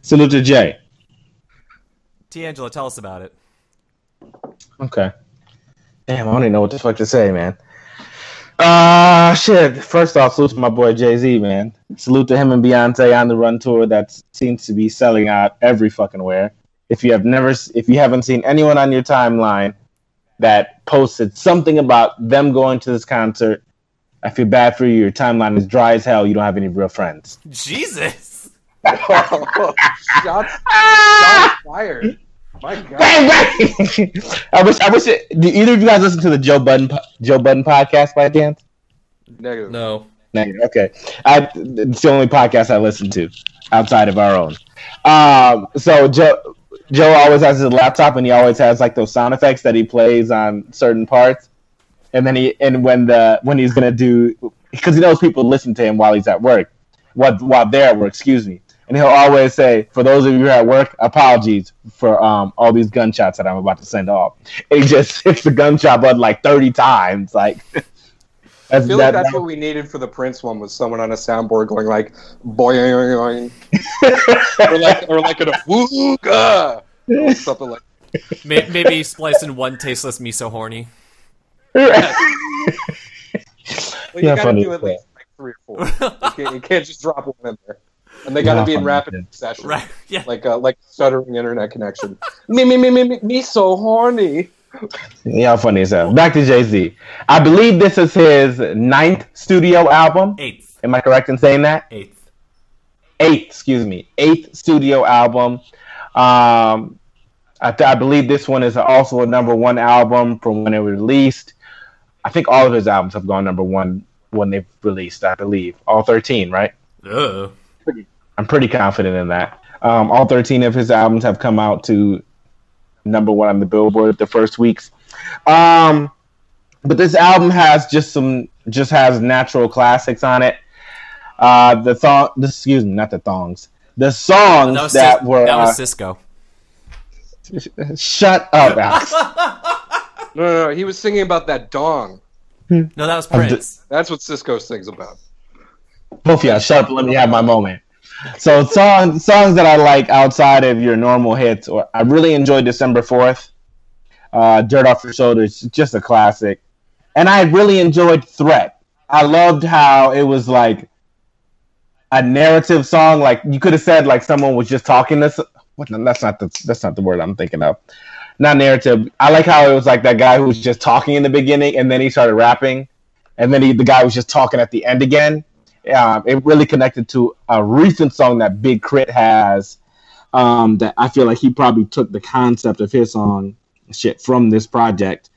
Salute to Jay. TeAngelo, tell us about it. Okay. Damn, I don't even know what the fuck to say, man. Uh shit. First off, salute to my boy Jay Z, man. Salute to him and Beyonce on the run tour that seems to be selling out every fucking where. If you have never, if you haven't seen anyone on your timeline that posted something about them going to this concert, I feel bad for you. Your timeline is dry as hell. You don't have any real friends. Jesus shots, shots fired. My God. Bang, bang. I wish. I wish. It, do either of you guys listen to the Joe Budden Joe Budden podcast by chance? Negative. No. Negative. Okay. I, it's the only podcast I listen to outside of our own. Um, so Joe Joe always has his laptop and he always has like those sound effects that he plays on certain parts. And then he and when the when he's gonna do because he knows people listen to him while he's at work, what while they're at work. Excuse me and he'll always say, "For those of you at work, apologies for um, all these gunshots that I'm about to send off." And he just hits the gunshot button like thirty times, like. I feel that, like that's that, what we needed for the Prince one was someone on a soundboard going like boing, or like or like a wooga, or something like. Maybe splicing one tasteless miso horny. well, you yeah, gotta do at least like three or four. you, can't, you can't just drop one in there and they got to be in rapid succession, right? Yeah, like uh, like stuttering internet connection. me me me me me me so horny. Yeah, funny as hell. Back to Jay Z. I believe this is his ninth studio album. Eighth. Am I correct in saying that? Eighth. Eighth, excuse me. Eighth studio album. Um, I, th- I believe this one is also a number one album from when it was released. I think all of his albums have gone number one when they've released. I believe all thirteen, right? Ugh. I'm pretty confident in that. Um, all 13 of his albums have come out to number one on the Billboard the first weeks. Um, but this album has just some, just has natural classics on it. Uh, the thong, excuse me, not the thongs. The songs That was, that, Cis- were. that was uh, Sisqó. shut up, Alex. No, no, no. He was singing about that dong. No, that was Prince. That's what Sisqó sings about. Both of y'all, shut up let me have my moment. So songs songs that I like outside of your normal hits, or I really enjoyed December fourth. Uh, Dirt off your shoulders, just a classic, and I really enjoyed Threat. I loved how it was like a narrative song. Like you could have said, like someone was just talking this. What? That's not the that's not the word I'm thinking of. Not narrative. I like how it was like that guy who was just talking in the beginning, and then he started rapping, and then he, the guy was just talking at the end again. Um, it really connected to a recent song that Big K.R.I.T. has. Um, that I feel like he probably took the concept of his song shit from this project.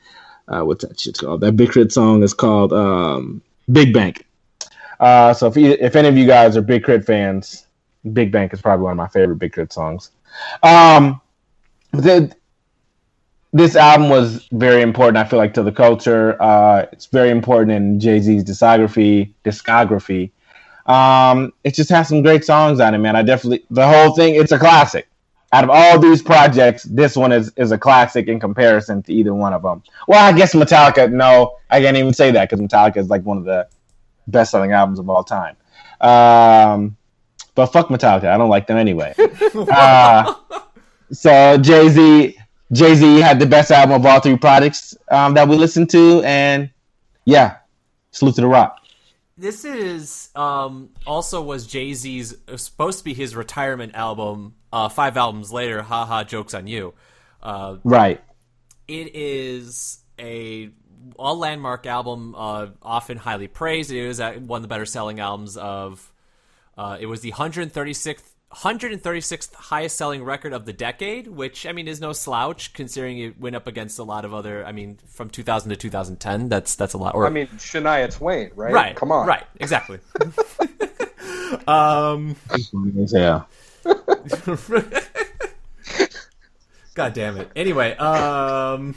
Uh, what's that shit called? That Big K.R.I.T. song is called um, Big Bank. Uh, so if if any of you guys are Big K.R.I.T. fans, Big Bank is probably one of my favorite Big K.R.I.T. songs. Um, the, this album was very important. I feel like to the culture. Uh, it's very important in Jay Z's discography. Discography. Um, it just has some great songs on it, man. I definitely the whole thing. It's a classic. Out of all these projects, this one is is a classic in comparison to either one of them. Well, I guess Metallica. No, I can't even say that because Metallica is like one of the best selling albums of all time. Um, but fuck Metallica. I don't like them anyway. uh, so Jay Z, Jay Z had the best album of all three products um, that we listened to, and yeah, salute to the rock. This is um, also was Jay Z's supposed to be his retirement album. Uh, five albums later, haha, jokes on you. Uh, Right. it is a all landmark album, uh, often highly praised. It was uh, one of the better selling albums of. Uh, it was the 136th 136th highest selling record of the decade, which I mean is no slouch considering it went up against a lot of other. I mean, from 2000 to 2010, that's that's a lot. Or I mean, Shania Twain, right? right, Come on. right, exactly. um, Yeah. God damn it. Anyway, um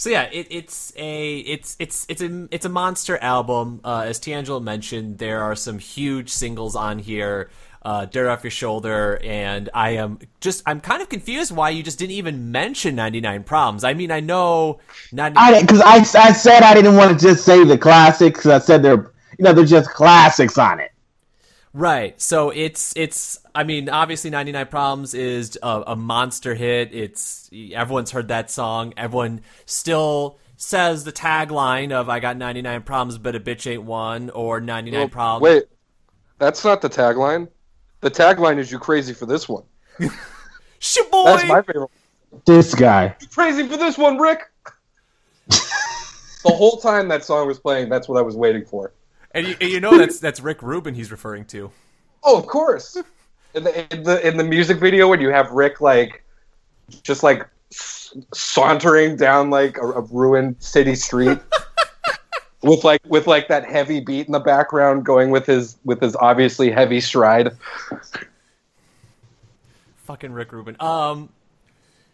so yeah, it, it's a it's it's it's a it's a monster album. Uh, as TeAngelo mentioned, there are some huge singles on here. Uh, Dirt off your shoulder, and I am just I'm kind of confused why you just didn't even mention 99 Problems. I mean, I know 90, I because I, I said I didn't want to just say the classics. I said they're you know they're just classics on it. Right. So it's it's I mean obviously 99 Problems is a, a monster hit. It's everyone's heard that song. Everyone still says the tagline of I got 99 problems but a bitch ain't one or 99 Well, problems. Wait, that's not the tagline. The tagline is "You crazy for this one." Shit boy. That's my favorite. This guy. You crazy for this one, Rick? the whole time that song was playing, that's what I was waiting for. and, you, and you know that's that's Rick Rubin he's referring to. Oh, of course. In the in the in the music video, when you have Rick like, just like s- sauntering down like a, a ruined city street, with like with like that heavy beat in the background, going with his with his obviously heavy stride. Fucking Rick Rubin. Um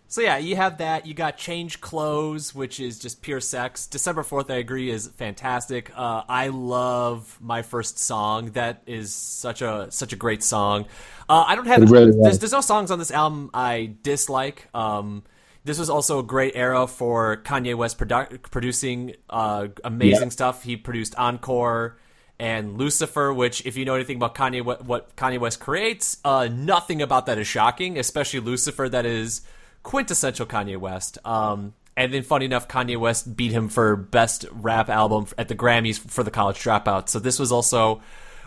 so yeah, you have that. You got Change Clothes, which is just pure sex. December 4th, I agree, is fantastic. Uh, I love my first song. That is such a such a great song. Uh, I don't have It really there's, there's no songs on this album I dislike. Um, this was also a great era for Kanye West produ- producing uh, amazing Yeah. stuff. He produced Encore and Lucifer, which, if you know anything about Kanye, what, what Kanye West creates, uh, nothing about that is shocking. Especially Lucifer, that is quintessential Kanye West. Um, and then, funny enough, Kanye West beat him for best rap album at the Grammys for the College Dropout. So this was also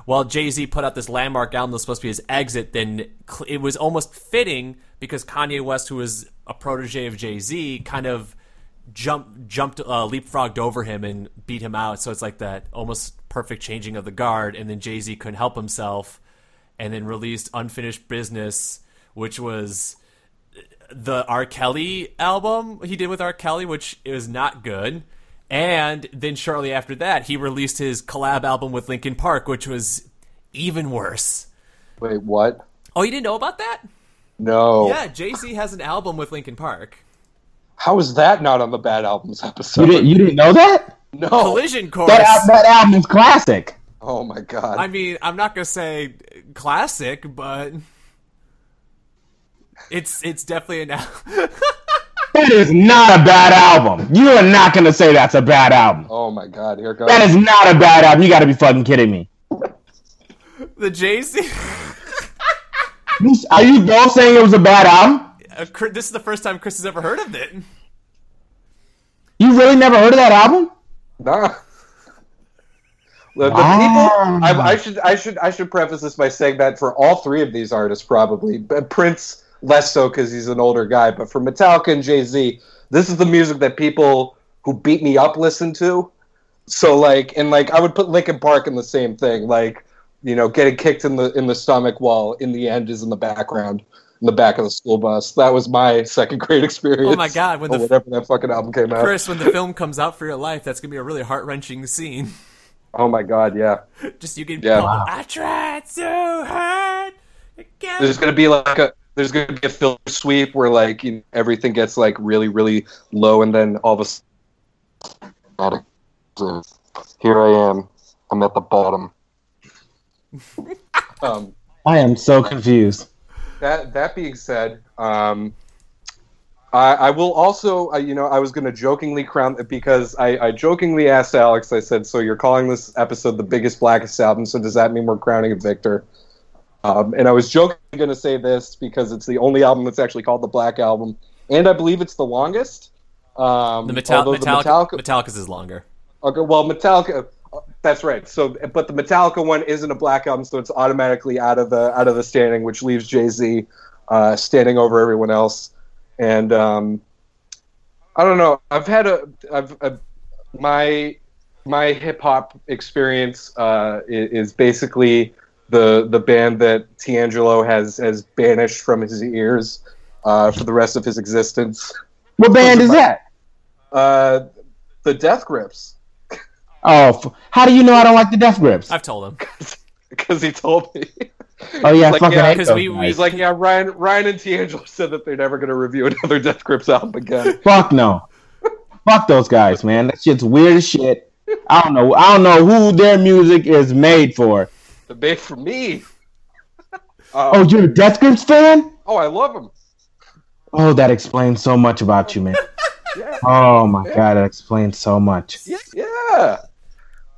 while Jay Z put out this landmark album that was supposed to be his exit, then it was almost fitting because Kanye West, who was a protege of Jay Z, kind of jump jumped uh, leapfrogged over him and beat him out. So it's like that almost perfect changing of the guard. And then Jay Z couldn't help himself, and then released Unfinished Business, which was the R. Kelly album he did with R. Kelly, which is not good. And then shortly after that, he released his collab album with Linkin Park, which was even worse. Wait, what? Oh, you didn't know about that? No. Yeah, Jay Z has an album with Linkin Park. How is that not on the bad albums You episode? didn't you didn't know that? no. Collision Course. That al- that album's classic. Oh my god. I mean, I'm not gonna say classic, but it's it's definitely an. al- That is not a bad album. You are not gonna say that's a bad album. oh my god. Here goes. That is not a bad album. You got to be fucking kidding me. the Jay Z. You- Are you both saying it was a bad album? Uh, this is the first time Kris has ever heard of it. You really never heard of that album? Nah. The, the Wow. people, ah. I, I should, I should, I should preface this by saying that for all three of these artists, probably, but Prince less so because he's an older guy. But for Metallica and Jay Z, this is the music that people who beat me up listen to. So like, and like, I would put Linkin Park in the same thing. Like, you know, getting kicked in the in the stomach while in the end is in the background in the back of the school bus. That was my second grade experience. Oh my God, when the- whatever that fucking album came out. Kris, when the film comes out for your life, that's gonna be a really heart wrenching scene. Oh my god, yeah. Just you can. Yeah. Wow. I tried so hard. get- there's gonna be like a there's gonna be a filter sweep where like you know, everything gets like really really low and then all of a sudden here I am I'm at the bottom. Um, I am so confused. that that being said, um, I, I will also, I, you know, I was going to jokingly crown because I, I jokingly asked Alex. I said, "So you're calling this episode the biggest blackest album? So does that mean we're crowning a victor?" Um, and I was jokingly going to say this because it's the only album that's actually called the Black Album, and I believe it's the longest. Um, the, Metal- although the Metallica, Metallica, Metallica's is longer. Okay, well, Metallica. That's right. So, but the Metallica one isn't a black album, so it's automatically out of the out of the standing, which leaves Jay Z uh, standing over everyone else. And um, I don't know. I've had a I've, i my my hip hop experience uh, is basically the the band that TeAngelo has has banished from his ears uh, for the rest of his existence. What band is that? Uh, the Death Grips. Oh, f- how do you know I don't like the Death Grips? I've told him. because he told me. Oh yeah, I Like, fucking yeah, hate 'cause those we, we, He's like, yeah, Ryan, Ryan and TeAngelo said that they're never going to review another Death Grips album again. Fuck no. Fuck those guys, man. That shit's weird as shit. I don't know. I don't know who their music is made for. The big for me. Oh, Um, you're a Death Grips fan? oh, I love them. Oh, that explains so much about you, man. Yeah, Oh my god, that explains so much. yeah, yeah.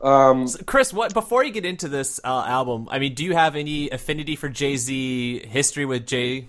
Um, So, Kris, what before you get into this uh, album, I mean, do you have any affinity for Jay Z history with Jay?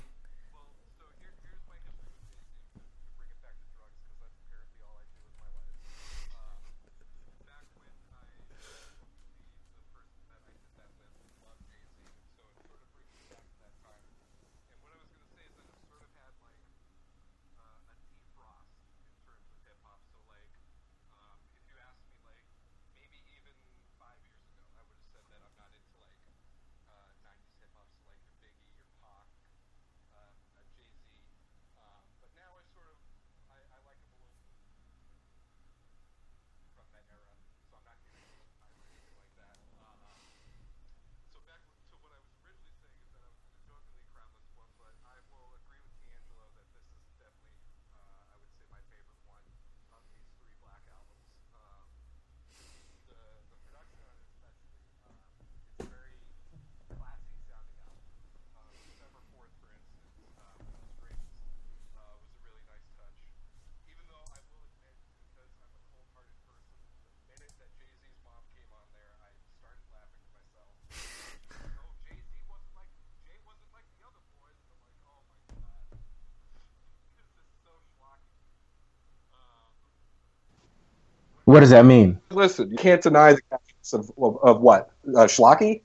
What does that mean? listen, you can't deny the catchiness of, of, of what uh, Schlocky.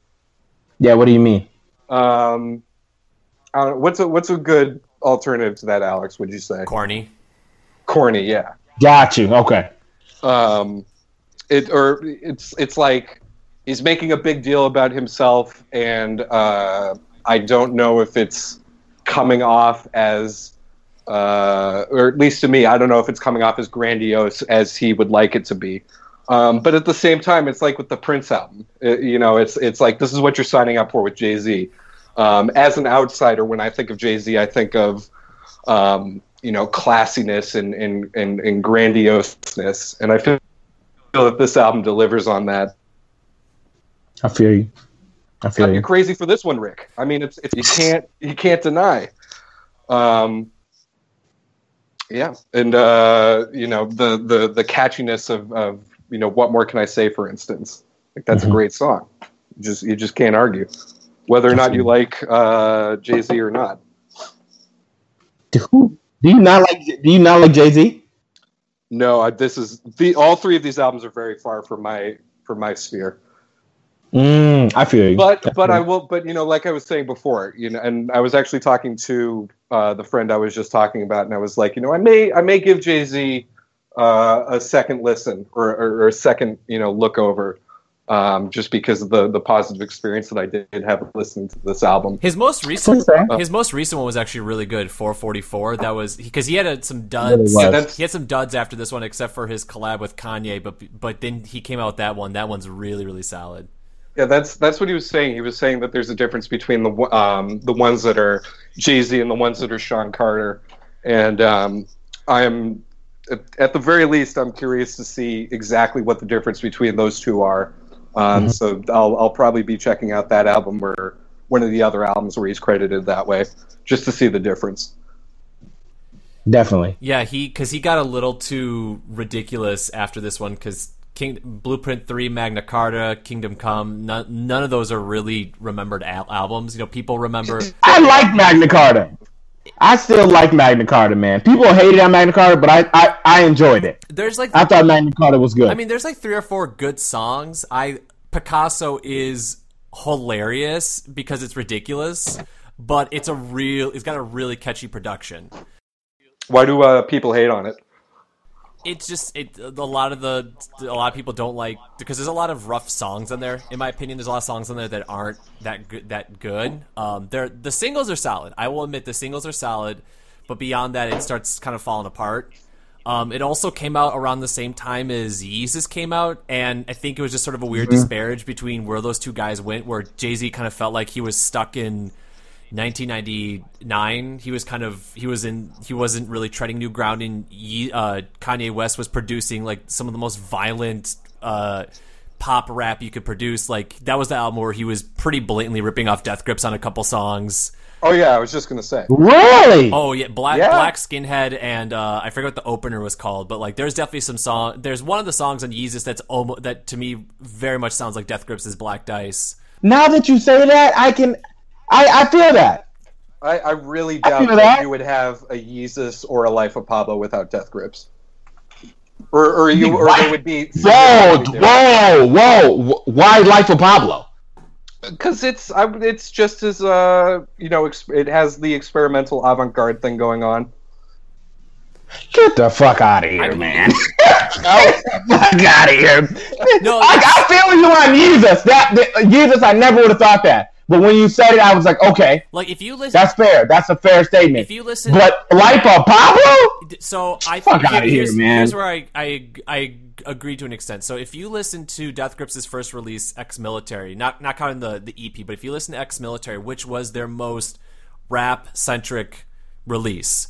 Yeah, what do you mean? Um, I don't, what's a what's a good alternative to that, Alex? Would you say Corny. corny? Yeah, Got you. Okay. um, it or it's it's like he's making a big deal about himself, and uh, I don't know if it's coming off as, uh, or at least to me, I don't know if it's coming off as grandiose as he would like it to be. Um, but at the same time, it's like with the Prince album, It- you know, it's it's like this is what you're signing up for with Jay Z. Um, as an outsider, when I think of Jay Z, I think of um, you know classiness and, and, and, and grandioseness, and I feel feel that this album delivers on that. I feel you. I feel You're you. crazy for this one, Rick. I mean, it's, it's you can't you can't deny. Um, yeah, and uh, you know the the the catchiness of, of you know what more can I say? For instance, like that's Mhm. a great song. You just you just can't argue whether or not you like uh, Jay Z or not. Do do you not like? Do you not like Jay Z? No, I, this is the all three of these albums are very far from my from my sphere. Mm, I feel you. but but I will but you know like I was saying before you know and I was actually talking to uh, the friend I was just talking about and I was like you know I may I may give Jay Z uh, a second listen or, or, or a second you know look over um, just because of the the positive experience that I did have listening to this album. His most recent, his most recent one was actually really good. 444. That was because he had a, some duds. Really Yeah, He had some duds after this one, except for his collab with Kanye. But but then he came out with that one. That one's really really solid. Yeah that's that's what he was saying. He was saying that there's a difference between the um, the ones that are Jay Z and the ones that are Sean Carter, and um, I'm at, at the very least I'm curious to see exactly what the difference between those two are. Um, So I'll I'll probably be checking out that album or one of the other albums where he's credited that way, just to see the difference. Definitely. Yeah, he because he got a little too ridiculous after this one because King Blueprint Three, Magna Carta, Kingdom Come, none, none of those are really remembered al- albums. You know, people remember. I like Magna Carta. I still like Magna Carta, man. People hated on Magna Carta, but I, I, I enjoyed it. There's like I thought Magna Carta was good. I mean, there's like three or four good songs. I Picasso is hilarious because it's ridiculous, but it's a real. It's got a really catchy production. Why do uh, people hate on it? It's just it. A lot of the a lot of people don't like because there's a lot of rough songs on there. In my opinion, there's a lot of songs on there that aren't that good. That good. Um, they're the singles are solid. I will admit the singles are solid, but beyond that, it starts kind of falling apart. Um, it also came out around the same time as Yeezus came out, and I think it was just sort of a weird disparage between where those two guys went. Where Jay Z kind of felt like he was stuck in 1999. He was kind of he was in he wasn't really treading new ground. And Ye- uh, Kanye West was producing like some of the most violent uh, pop rap you could produce. Like that was the album where he was pretty blatantly ripping off Death Grips on a couple songs. Oh yeah, I was just gonna say. really? Oh yeah, Black Yeah. Black Skinhead and uh, I forget what the opener was called, but like there's definitely some song. There's one of the songs on Yeezus that's almost that to me very much sounds like Death Grips' is Black Dice. Now that you say that, I can, I, I feel that. I, I really doubt feel that, that. you would have a Yeezus or a Life of Pablo without Death Grips. Or, or you, or they would be. Whoa, whoa, whoa! Why Life of Pablo? Because it's, I, it's just as, uh, you know, ex- it has the experimental avant-garde thing going on. Get the fuck out of here, man! Fuck out of here! No, I, I feel you on Yeezus. That, that Yeezus, I never would have thought that. But when you said it, I was like, okay, like if you listen, that's fair. That's a fair statement. if you listen, But Life of Pablo? so I Fuck here- outta here, here's, man. Here's where I, I I agree to an extent. So if you listen to Death Grips' first release, Ex Military, not not counting the the EP, but if you listen to Ex Military, which was their most rap centric release,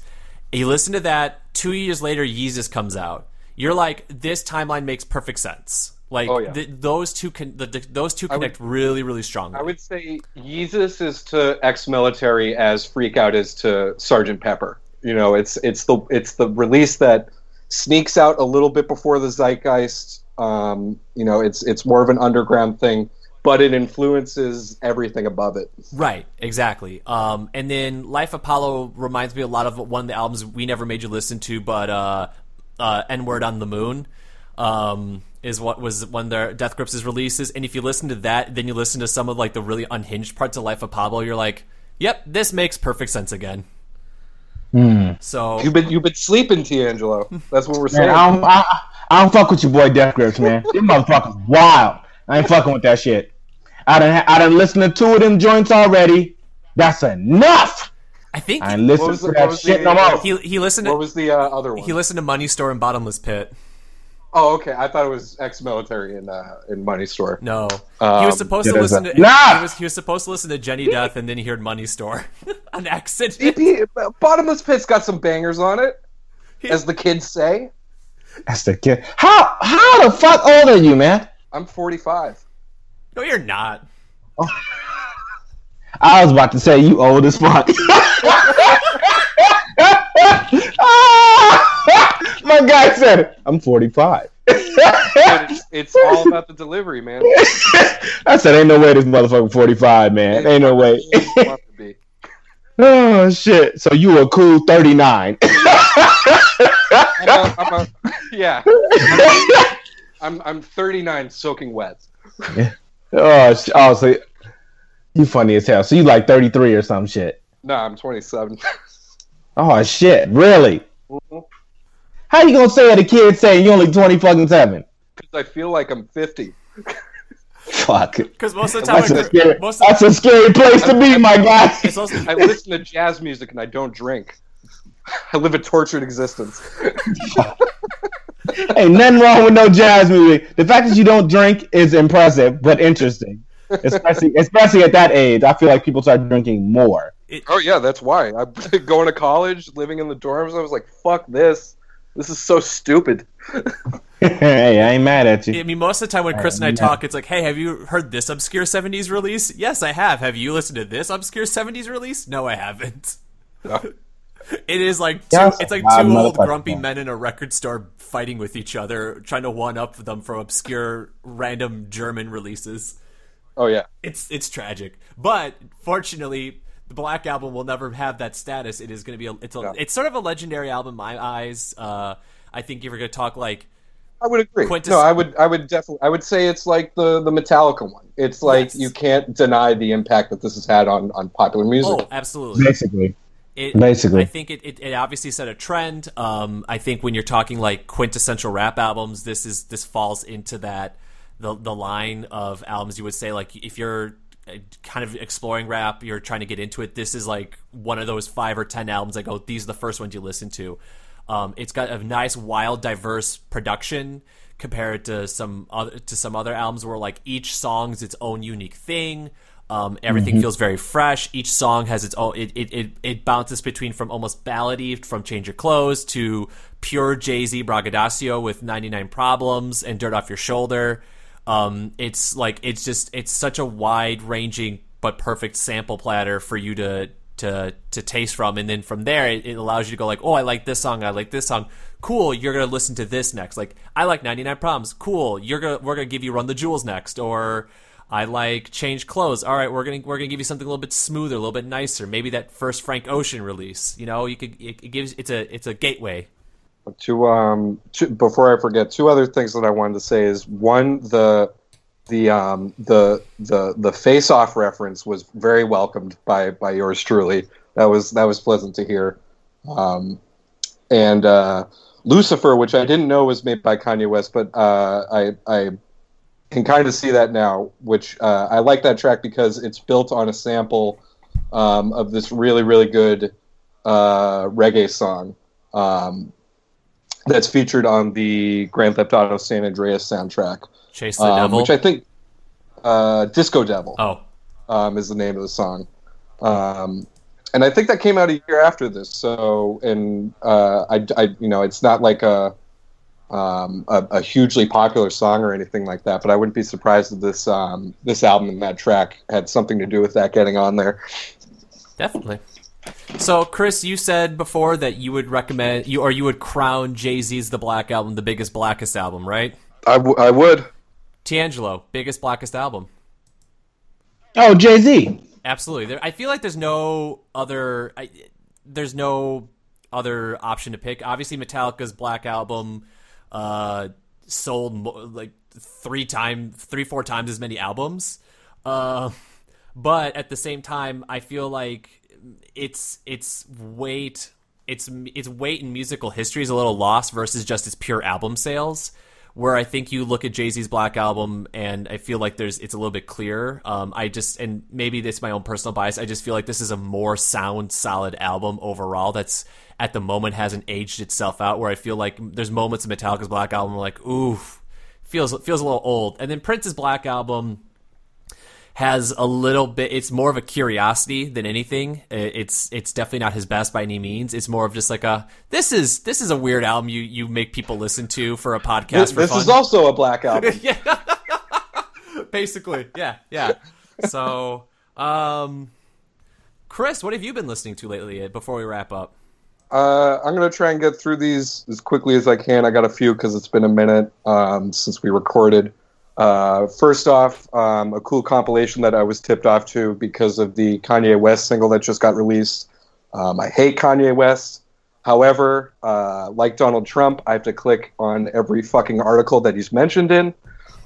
you listen to that. Two years later, Yeezus comes out. You're like, this timeline makes perfect sense. Like Oh, yeah. th- those two can the, the, those two would- connect really really strongly. I would say Yeezus is to ex-military as Freak Out is to Sergeant Pepper. You know, it's it's the it's the release that sneaks out a little bit before the zeitgeist. Um, you know, it's it's more of an underground thing, but it influences everything above it. Right, exactly. Um, and then Life of Pablo reminds me a lot of one of the albums we never made you listen to, but uh, uh, N Word on the Moon um, is what was when their Death Grips' is releases. And if you listen to that, then you listen to some of like the really unhinged parts of Life of Pablo, you're like, yep, this makes perfect sense again. So You've been you've been sleeping, TeAngelo. That's what we're Man, saying. I don't, I, I don't fuck with your boy Death Grips, man. This motherfucker's wild. I ain't fucking with that shit. I done, I done listened to two of them joints already. That's enough. I think I ain't listening was to the- that what shit the- no more. he he listened what to was the uh, other one? he listened to Money Store and Bottomless Pit. Oh, okay. I thought it was ex-military in uh, in Money Store. No, he Um, was supposed to listen a- to Nah! he was he was supposed to listen to Jenny Death, and then he heard Money Store, an accident. EP, Bottomless Pit's got some bangers on it, as the kids say. As the kid. How how the fuck old are you, man? I'm 45. No, you're not. I was about to say you old as fuck. Ah! My guy said. I'm 45. It's, it's all about the delivery, man. I said, ain't no way this motherfucker 45, man. Ain't no way. Want to be. oh shit. So you a cool 39. I'm a, I'm a, yeah. I'm I'm 39, soaking wet. Yeah. oh, oh, so you funny as hell. So you like 33 or some shit. No, I'm 27. Oh shit, really? Because How you gonna say it? A kid saying you only 20 fucking seven? Because I feel like I'm 50. Fuck. Because most of the time, That's a when- scary. most of, That's a scary place to be, my guy. also, I listen to jazz music and I don't drink. I live a tortured existence. Ain't nothing wrong with no jazz music. The fact that you don't drink is impressive, but interesting. Especially, especially at that age, I feel like people start drinking more. Oh yeah, that's why. I'm going to college, living in the dorms. I was like, "Fuck this! This is so stupid." hey, I ain't mad at you. I mean, most of the time when Kris and I yeah. talk, it's like, "Hey, have you heard this obscure '70s release?" Yes, I have. Have you listened to this obscure '70s release? No, I haven't. It is like two, Yeah, that's it's like a two wild old motherfucker. grumpy men in a record store fighting with each other, trying to one up them from obscure random German releases. Oh yeah, It's it's tragic, but fortunately, the Black Album will never have that status. It is going to be a it's a, Yeah. it's sort of a legendary album in my eyes. Uh, I think if we're going to talk like I would agree. Quintus- No, I would. I would definitely. I would say it's like the the Metallica one. It's like Yes. you can't deny the impact that this has had on on popular music. oh, absolutely. Basically, It, Basically. I think it, it, it obviously set a trend. Um, I think when you're talking like quintessential rap albums, this is this falls into that the the line of albums you would say like if you're kind of exploring rap, you're trying to get into it. This is like one of those five or ten albums. I go, these are the first ones you listen to. Um, it's got a nice, wild, diverse production compared to some other to some other albums where like each song's its own unique thing. Um, everything feels very fresh. Each song has its own. It, it, it, it bounces between from almost ballady from Change Your Clothes to pure Jay Z braggadocio with 99 Problems and Dirt Off Your Shoulder. Um, it's like it's just it's such a wide ranging but perfect sample platter for you to to to taste from, and then from there it, it allows you to go like, oh, I like this song, I like this song. Cool, you're gonna listen to this next. Like, I like 99 Problems. Cool, you're gonna we're gonna give you Run the Jewels next, or I like Change Clothes. All right, we're gonna we're gonna give you something a little bit smoother, a little bit nicer. Maybe that first Frank Ocean release. You know, you could it, it gives it's a it's a gateway. Two um two, before I forget, two other things that I wanted to say is one the the um the the the face off reference was very welcomed by by yours truly. That was that was pleasant to hear. Um and uh Lucifer, which I didn't know was made by Kanye West, but uh I I can kind of see that now, which uh, I like that track because it's built on a sample um, of this really, really good uh, reggae song um, that's featured on the Grand Theft Auto San Andreas soundtrack, Chase the um, Devil. which I think uh, Disco Devil oh, um, is the name of the song. Um, and I think that came out a year after this. So, and uh, I, I, you know, it's not like a, um, a a hugely popular song or anything like that. But I wouldn't be surprised if this um, this album and that track had something to do with that getting on there. Definitely. So, Kris, you said before that you would recommend you or you would crown Jay Z's The Black Album the biggest, blackest album, right? I, w- I would. TeAngelo, biggest, blackest album. Oh, Jay Z. Absolutely. There, I feel like there's no other. I, there's no other option to pick. Obviously, Metallica's Black Album uh, sold mo- like three time, three four times as many albums. Uh, but at the same time, I feel like it's it's weight its its weight in musical history is a little lost versus just its pure album sales. Where I think you look at Jay Z's Black Album, and I feel like there's it's a little bit clearer. Um, I just and maybe this is my own personal bias. I just feel like this is a more sound solid album overall. That's at the moment hasn't aged itself out. Where I feel like there's moments in Metallica's Black Album like oof, feels feels a little old, and then Prince's Black Album has a little bit it's more of a curiosity than anything. It's it's definitely not his best by any means. It's more of just like a this is this is a weird album you you make people listen to for a podcast this, for this fun. is also a black album. Yeah. Basically. Yeah. Yeah. So um kris what have you been listening to lately before we wrap up? Uh, I'm gonna try and get through these as quickly as I can. I got a few because it's been a minute um, since we recorded. Uh, first off, um, a cool compilation that I was tipped off to because of the Kanye West single that just got released. Um, I hate Kanye West. However, uh, like Donald Trump, I have to click on every fucking article that he's mentioned in.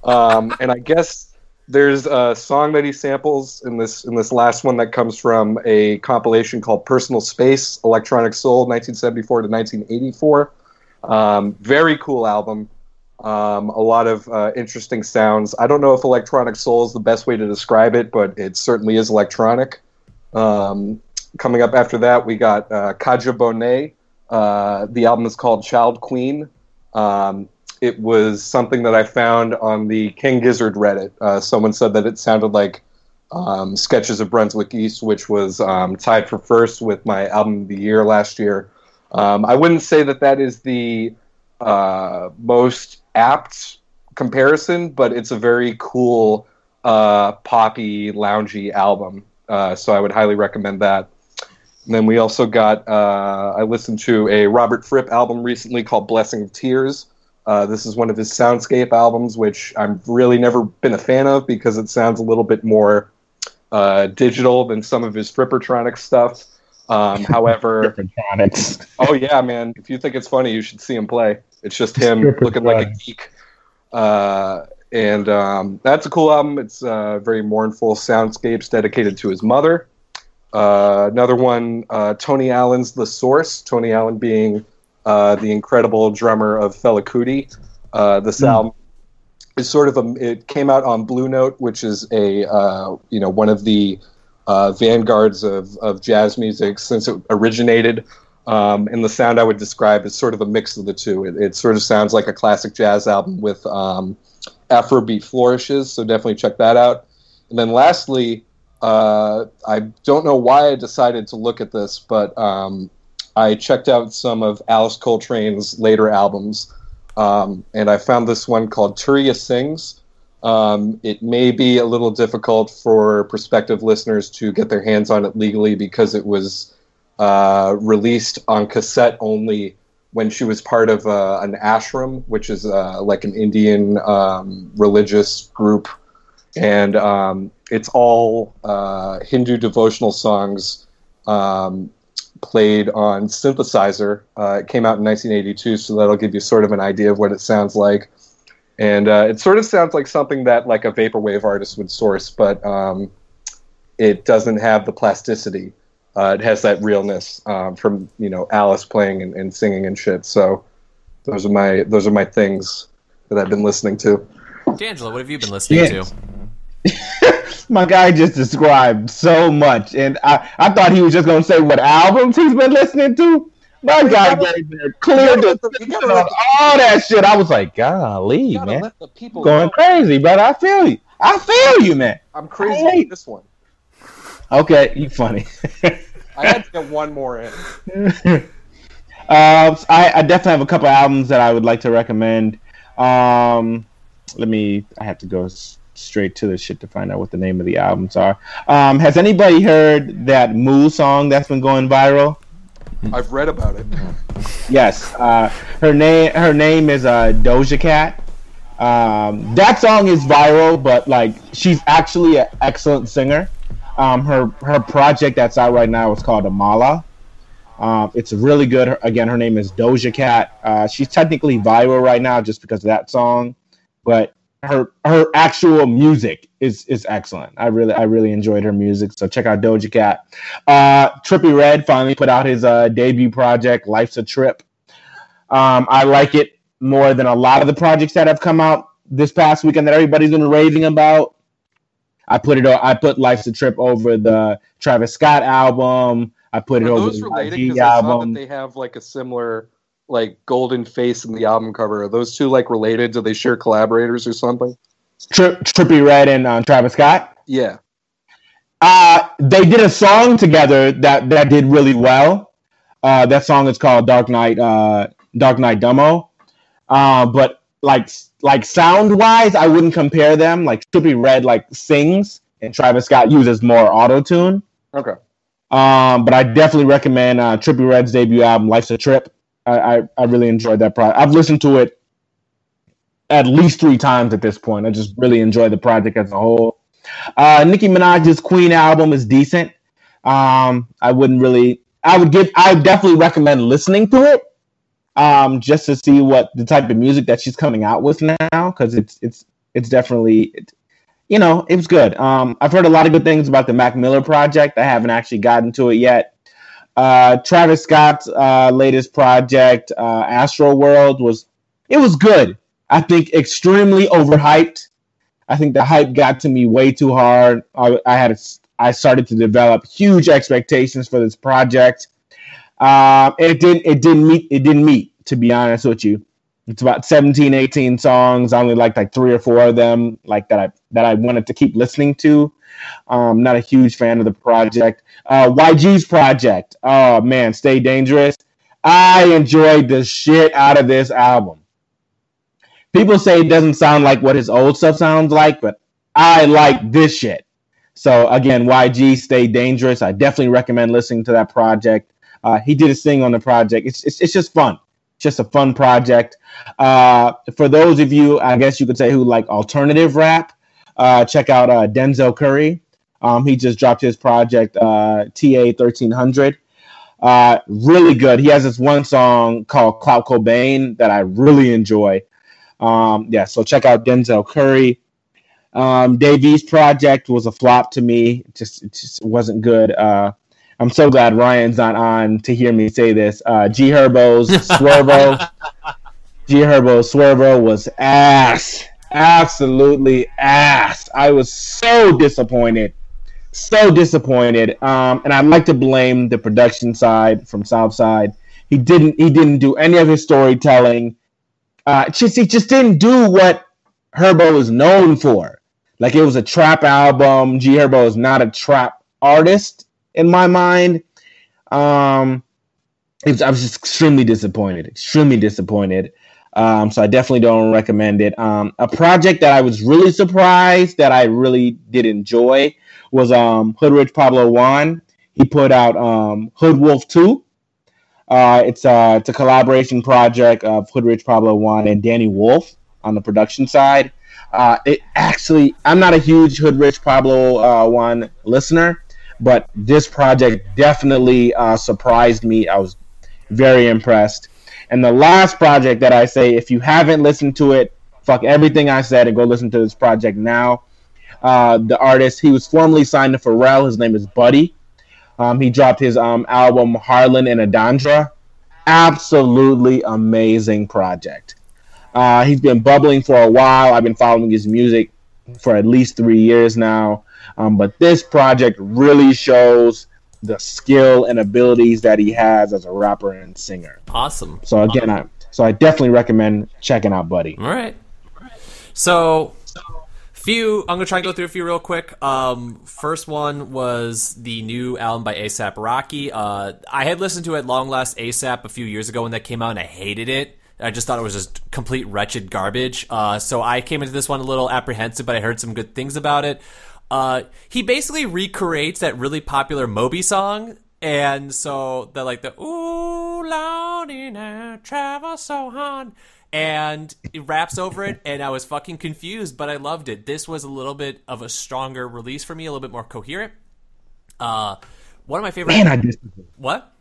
Um, and I guess there's a song that he samples in this in this last one that comes from a compilation called Personal Space Electronic Soul 1974 to 1984. Um, very cool album. Um, a lot of uh, interesting sounds. I don't know if electronic soul is the best way to describe it, but it certainly is electronic. Um, coming up after that, we got uh, Kadhja Bonet. Uh, the album is called Child Queen. Um, it was something that I found on the King Gizzard Reddit. Uh, someone said that it sounded like um, Sketches of Brunswick East, which was um, tied for first with my album of the year last year. Um, I wouldn't say that that is the uh, most apt comparison, but it's a very cool uh, poppy, loungy album. Uh, so I would highly recommend that. And then we also got, uh, I listened to a Robert Fripp album recently called Blessing of Tears. Uh, this is one of his soundscape albums, which I've really never been a fan of because it sounds a little bit more uh, digital than some of his Frippertronic stuff. Um, however, oh yeah, man! If you think it's funny, you should see him play. It's just him looking like a geek. Uh, and um, that's a cool album. It's uh, very mournful soundscapes dedicated to his mother. Uh, another one, uh, Tony Allen's The Source. Tony Allen being uh, the incredible drummer of Fela Kuti. Uh, this mm. album is sort of a. It came out on Blue Note, which is a you know one of the vanguards of, of jazz music since it originated. Um, and the sound I would describe is sort of a mix of the two. It, it sort of sounds like a classic jazz album with um, Afrobeat flourishes, so definitely check that out. And then lastly, uh, I don't know why I decided to look at this, but um, I checked out some of Alice Coltrane's later albums, um, and I found this one called Turiya Sings. Um, it may be a little difficult for prospective listeners to get their hands on it legally because it was uh, released on cassette only when she was part of uh, an ashram, which is uh, like an Indian um, religious group, and um, it's all uh, Hindu devotional songs um, played on synthesizer. Uh, it came out in 1982, so that'll give you sort of an idea of what it sounds like. And uh, it sort of sounds like something that like a vaporwave artist would source, but um, it doesn't have the plasticity uh, it has that realness um, from you know Alice playing and, and, singing and shit. So those are my those are my things that I've been listening to. TeAngelo, what have you been listening to? my guy just described so much, and I, I thought he was just gonna say what albums he's been listening to. My guy gave me a clear description all that shit. I was like, golly, man, going know. crazy, but I feel you. I feel you, man. I'm crazy with this one. Okay, you funny. I had to get one more in. Uh, I, I, definitely have a couple albums that I would like to recommend. Um, let me. I have to go s- straight to the shit to find out what the name of the albums are. Um, has anybody heard that Moo song that's been going viral? I've read about it. Yes. Uh, her name. Her name is uh, Doja Cat. Um, that song is viral, but like she's actually an excellent singer. Um, her her project that's out right now is called Amala. Um, it's really good. Again, her name is Doja Cat. Uh, she's technically viral right now just because of that song, but her her actual music is is excellent. I really I really enjoyed her music. So check out Doja Cat. Uh, Trippie Redd finally put out his uh, debut project, Life's a Trip. Um, I like it more than a lot of the projects that have come out this past weekend that everybody's been raving about. I put it. I put Life's a Trip over the Travis Scott album. I put it Are over those the related? YG I saw that album. they have like a similar like golden face in the album cover. Are those two like related? Do they share collaborators or something? Tri- Trippie Redd and uh, Travis Scott. Yeah. Uh, they did a song together that that did really well. Uh, that song is called Dark Knight. Uh, Dark Knight Demo. Uh, but like like sound wise, I wouldn't compare them. Like Trippie Redd like sings, and Travis Scott uses more auto tune. Okay. Um, but I definitely recommend uh, Trippie Redd's debut album, Life's a Trip. I, I, I really enjoyed that project. I've listened to it at least three times at this point. I just really enjoy the project as a whole. Uh, Nicki Minaj's Queen album is decent. Um, I wouldn't really. I would give. I would definitely recommend listening to it, um, just to see what the type of music that she's coming out with now, because it's it's it's definitely. It, you know, it was good. Um, I've heard a lot of good things about the Mac Miller project. I haven't actually gotten to it yet. Uh, Travis Scott's uh, latest project, uh, Astro World, was it was good. I think extremely overhyped. I think the hype got to me way too hard. I, I had I started to develop huge expectations for this project. Uh, it didn't it didn't meet it didn't meet to be honest with you. It's about 17, 18 songs. I only liked like three or four of them, like that I that I wanted to keep listening to. Um, not a huge fan of the project. Uh, YG's project. Oh man, Stay Dangerous. I enjoyed the shit out of this album. People say it doesn't sound like what his old stuff sounds like, but I like this shit. So again, YG Stay Dangerous. I definitely recommend listening to that project. Uh, he did a thing on the project. It's, it's it's just fun. Just a fun project. Uh, for those of you, I guess you could say who like alternative rap, uh, check out uh, Denzel Curry. Um, he just dropped his project uh, TA thirteen hundred. Uh, really good. He has this one song called Clout Cobain that I really enjoy. Um, yeah, so check out Denzel Curry. Um, Davies project was a flop to me. Just it just wasn't good. Uh, I'm so glad Ryan's not on to hear me say this. Uh, G Herbo's Swervo. G Herbo Swervo was ass. Absolutely ass. I was so disappointed. So disappointed. Um, and I'd like to blame the production side from Southside. He didn't he didn't do any of his storytelling. Uh, just he just didn't do what Herbo is known for. Like it was a trap album. G Herbo is not a trap artist in my mind. Um, was, I was just extremely disappointed. Extremely disappointed. Um, so I definitely don't recommend it. Um, a project that I was really surprised that I really did enjoy was um, Hood Rich Pablo Juan. He put out um, Hood Wolf Two. Uh, it's a it's a collaboration project of Hood Rich Pablo Juan and Danny Wolf on the production side. Uh, it actually, I'm not a huge Hood Rich Pablo uh, Juan listener, but this project definitely uh, surprised me. I was very impressed. And the last project that I say, if you haven't listened to it, fuck everything I said and go listen to this project now. Uh, the artist, he was formerly signed to Pharrell. His name is Buddy. Um, he dropped his um, album Harlan and Alondra. Absolutely amazing project. Uh, he's been bubbling for a while. I've been following his music for at least three years now. Um, but this project really shows the skill and abilities that he has as a rapper and singer. Awesome. So again, I so I definitely recommend checking out Buddy. All right. So, few. I'm gonna try and go through a few real quick. Um, first one was the new album by ASAP Rocky. Uh, I had listened to it long last ASAP a few years ago when that came out, and I hated it. I just thought it was just complete wretched garbage. Uh, so I came into this one a little apprehensive, but I heard some good things about it. Uh, he basically recreates that really popular Moby song. And so the like the ooh lordy now travel so hard and he raps over it and I was fucking confused, but I loved it. This was a little bit of a stronger release for me, a little bit more coherent. Uh one of my favorite Man, I disagree. What?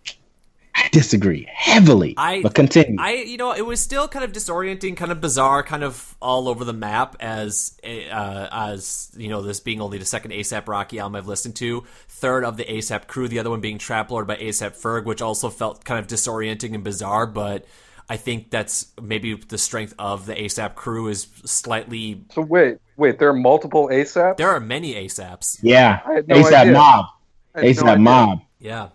Disagree heavily. I- but continue. I, you know, it was still kind of disorienting, kind of bizarre, kind of all over the map as, uh, as you know, this being only the second ASAP Rocky album I've listened to, third of the ASAP crew, the other one being Trap Lord by ASAP Ferg, which also felt kind of disorienting and bizarre, but I think that's maybe the strength of the ASAP crew is slightly. So wait, wait, there are multiple ASAP. There are many ASAPs. yeah, no ASAP idea. Mob. I had no ASAP. Mob. Yeah.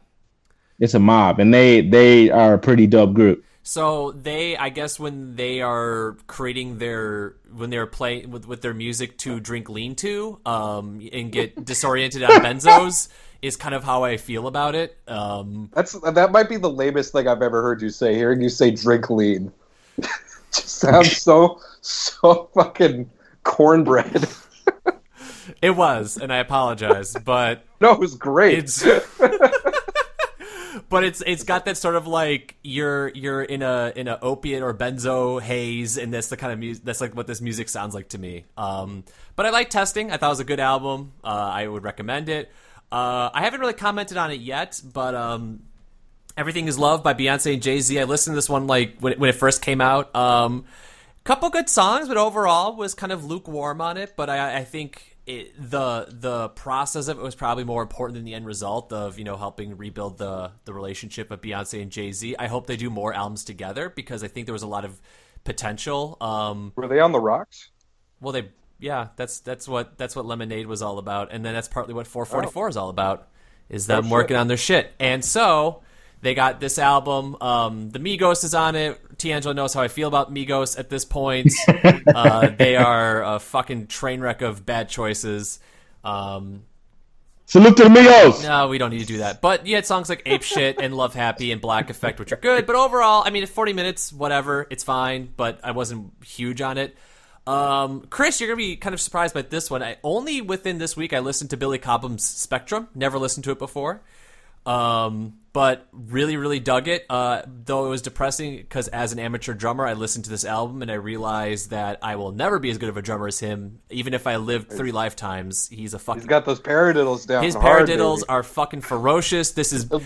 It's a mob, and they they are a pretty dope group. So they, I guess, when they are creating their, when they're playing with, with their music to drink lean to, um, and get disoriented on benzos, is kind of how I feel about it. Um, That's that might be the lamest thing I've ever heard you say. Hearing you say drink lean, just sounds so so fucking cornbread. it was, and I apologize, but No, it was great. But it's it's got that sort of like you're you're in a in a opiate or benzo haze, and that's the kind of music that's like what this music sounds like to me. Um, but I like testing. I thought it was a good album. Uh, I would recommend it. Uh, I haven't really commented on it yet, but um, Everything is Love by Beyonce and Jay Z. I listened to this one like when it, when it first came out. Um, couple good songs, but overall was kind of lukewarm on it. But I, I think it, the the process of it was probably more important than the end result of you know helping rebuild the the relationship of Beyonce and Jay Z. I hope they do more albums together because I think there was a lot of potential. Um, Were they on the rocks? well, they yeah, that's that's what that's what Lemonade was all about, and then that's partly what 444 is all about, is them shit. working on their shit. And so they got this album. Um, the Migos is on it. TeAngelo knows how I feel about Migos at this point. uh, they are a fucking train wreck of bad choices. Um, Salute to the Migos. no, we don't need to do that. But you had songs like Ape Shit and Love Happy and Black Effect, which are good. But overall, I mean, 40 minutes, whatever, it's fine. But I wasn't huge on it. Um, Kris, you're gonna be kind of surprised by this one. I only within this week I listened to Billy Cobham's Spectrum. Never listened to it before. Um, but really, really dug it. Uh, though it was depressing because as an amateur drummer, I listened to this album and I realized that I will never be as good of a drummer as him. Even if I lived three lifetimes, he's a fucking He's got those paradiddles down. his hard, paradiddles baby. are fucking ferocious. This is, but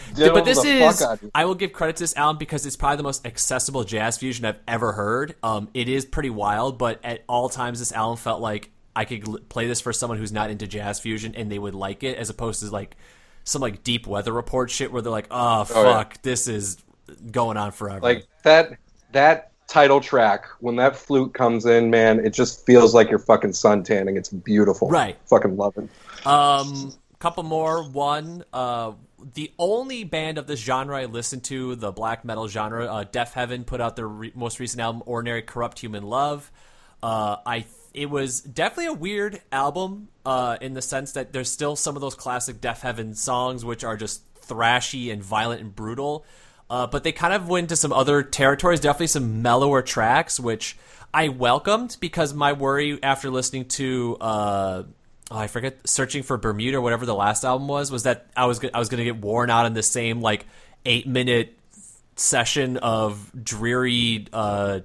this is. fuck out of you. I will give credit to this album because it's probably the most accessible jazz fusion I've ever heard. Um, it is pretty wild, but at all times, this album felt like I could l- play this for someone who's not into jazz fusion and they would like it, as opposed to like some like deep weather report shit where they're like, "Oh fuck, yeah. this is going on forever." like that that title track when that flute comes in, man. It just feels like you're fucking sun tanning. It's beautiful. Right. Fucking love it. Um, couple more. One, uh, the only band of this genre I listen to, the black metal genre, uh, Deafheaven, put out their re- most recent album, Ordinary Corrupt Human Love. Uh, I it was definitely a weird album, uh, in the sense that there's still some of those classic Deafheaven songs which are just thrashy and violent and brutal. Uh, but they kind of went to some other territories, definitely some mellower tracks, which I welcomed because my worry after listening to uh, oh, I forget searching for Bermuda or whatever the last album was was that I was I was going to get worn out in the same like eight minute session of dreary uh,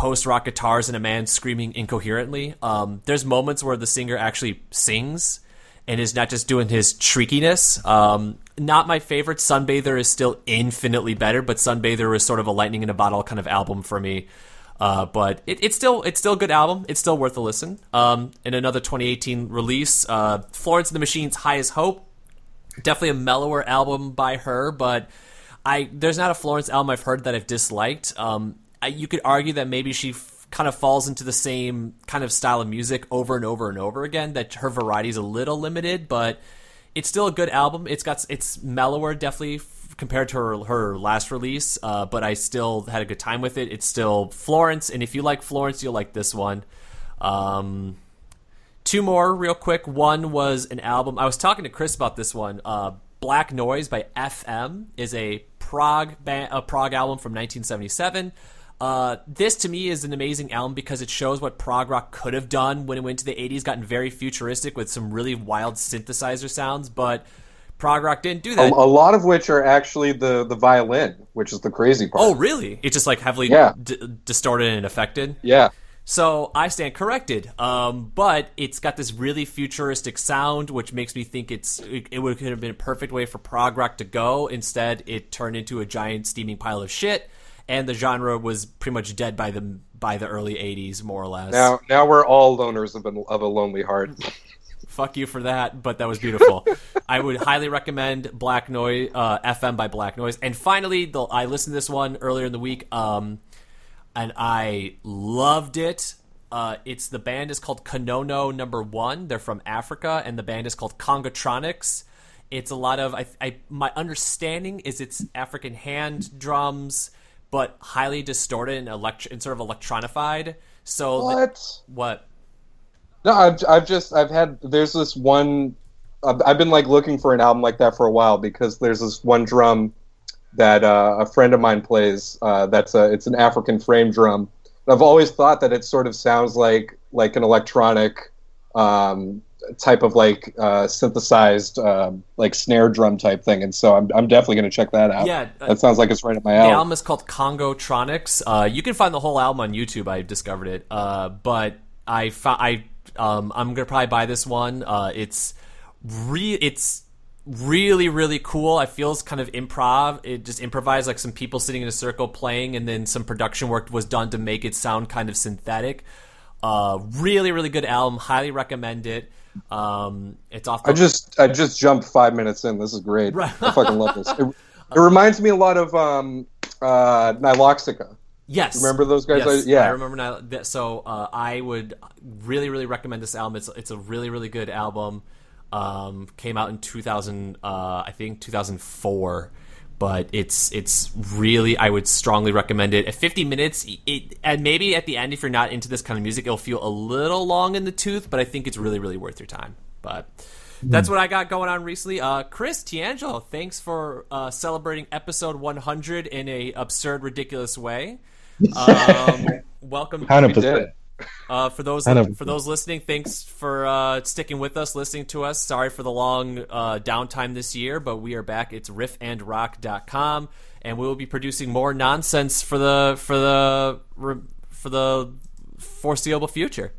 post rock guitars and a man screaming incoherently. Um, there's moments where the singer actually sings and is not just doing his shriekiness. Um, not my favorite. Sunbather is still infinitely better, but Sunbather is sort of a lightning in a bottle kind of album for me. Uh, but it, it's still it's still a good album. It's still worth a listen. Um, and another 2018 release, uh, Florence and the Machine's High as Hope. Definitely a mellower album by her, but I there's not a Florence album I've heard that I've disliked. Um, you could argue that maybe she f- kind of falls into the same kind of style of music over and over and over again. That her variety is a little limited, but it's still a good album. It's got it's mellower, definitely f- compared to her her last release. Uh, but I still had a good time with it. It's still Florence, and if you like Florence, you'll like this one. Um, two more real quick. One was an album. I was talking to Kris about this one. Uh, Black Noise by FM is a prog ba- a prog album from 1977. Uh, this to me is an amazing album because it shows what prog rock could have done when it went to the 80s, gotten very futuristic with some really wild synthesizer sounds, but prog rock didn't do A, that. a lot of which are actually the the violin, which is the crazy part. oh, really? It's just like heavily Yeah. d- distorted and affected. yeah. So I stand corrected. Um, but it's got this really futuristic sound, which makes me think it's it, it would have been a perfect way for prog rock to go. Instead, it turned into a giant steaming pile of shit, and the genre was pretty much dead by the by the early '80s, more or less. Now, now we're all loners of, an, of a lonely heart. Fuck you for that, but that was beautiful. I would highly recommend Black Noise uh, FM by Black Noise. And finally, the, I listened to this one earlier in the week, um, and I loved it. Uh, it's the band is called Konono Number One. They're from Africa, and the band is called Congotronics. It's a lot of I, I my understanding is it's African hand drums, but highly distorted and elect and sort of electronified. So the- What? what? No, I've, I've just I've had there's this one I've, I've been like looking for an album like that for a while because there's this one drum that uh, a friend of mine plays uh, that's a it's an African frame drum. And I've always thought that it sort of sounds like like an electronic um, type of like uh, synthesized um, like snare drum type thing, and so I'm I'm definitely gonna check that out. Yeah, uh, that sounds like it's right up my The album is called Congotronics. Uh, you can find the whole album on YouTube. I discovered it, uh, but I fo- I um, I'm gonna probably buy this one. Uh, it's re it's really really cool. I feel it's kind of improv. It just improvised like some people sitting in a circle playing, and then some production work was done to make it sound kind of synthetic. Uh, really really good album. Highly recommend it. Um, it's off. The- I just I just jumped five minutes in. This is great. Right. I fucking love this. It, it reminds me a lot of um, uh, Nihiloxica. Yes. Remember those guys? Yes, Yeah. I remember now. That, so uh, I would really, really recommend this album. It's it's a really, really good album. Um, came out in 2000, uh, I think 2004. But it's it's really I would strongly recommend it. At 50 minutes, it and maybe at the end, if you're not into this kind of music, it'll feel a little long in the tooth. But I think it's really, really worth your time. But that's what I got going on recently. Uh, Kris TeAngelo, thanks for uh, celebrating episode 100 in a absurd, ridiculous way. Um, welcome. Hundred We percent. It. Uh, for those for those listening, thanks for uh, sticking with us, listening to us. Sorry for the long uh, downtime this year, but we are back. It's riffandrock.com, and we will be producing more nonsense for the for the for the foreseeable future.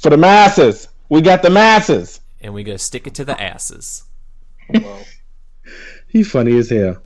For the masses, we got the masses. And we gotta stick it to the asses. Well, He funny as hell.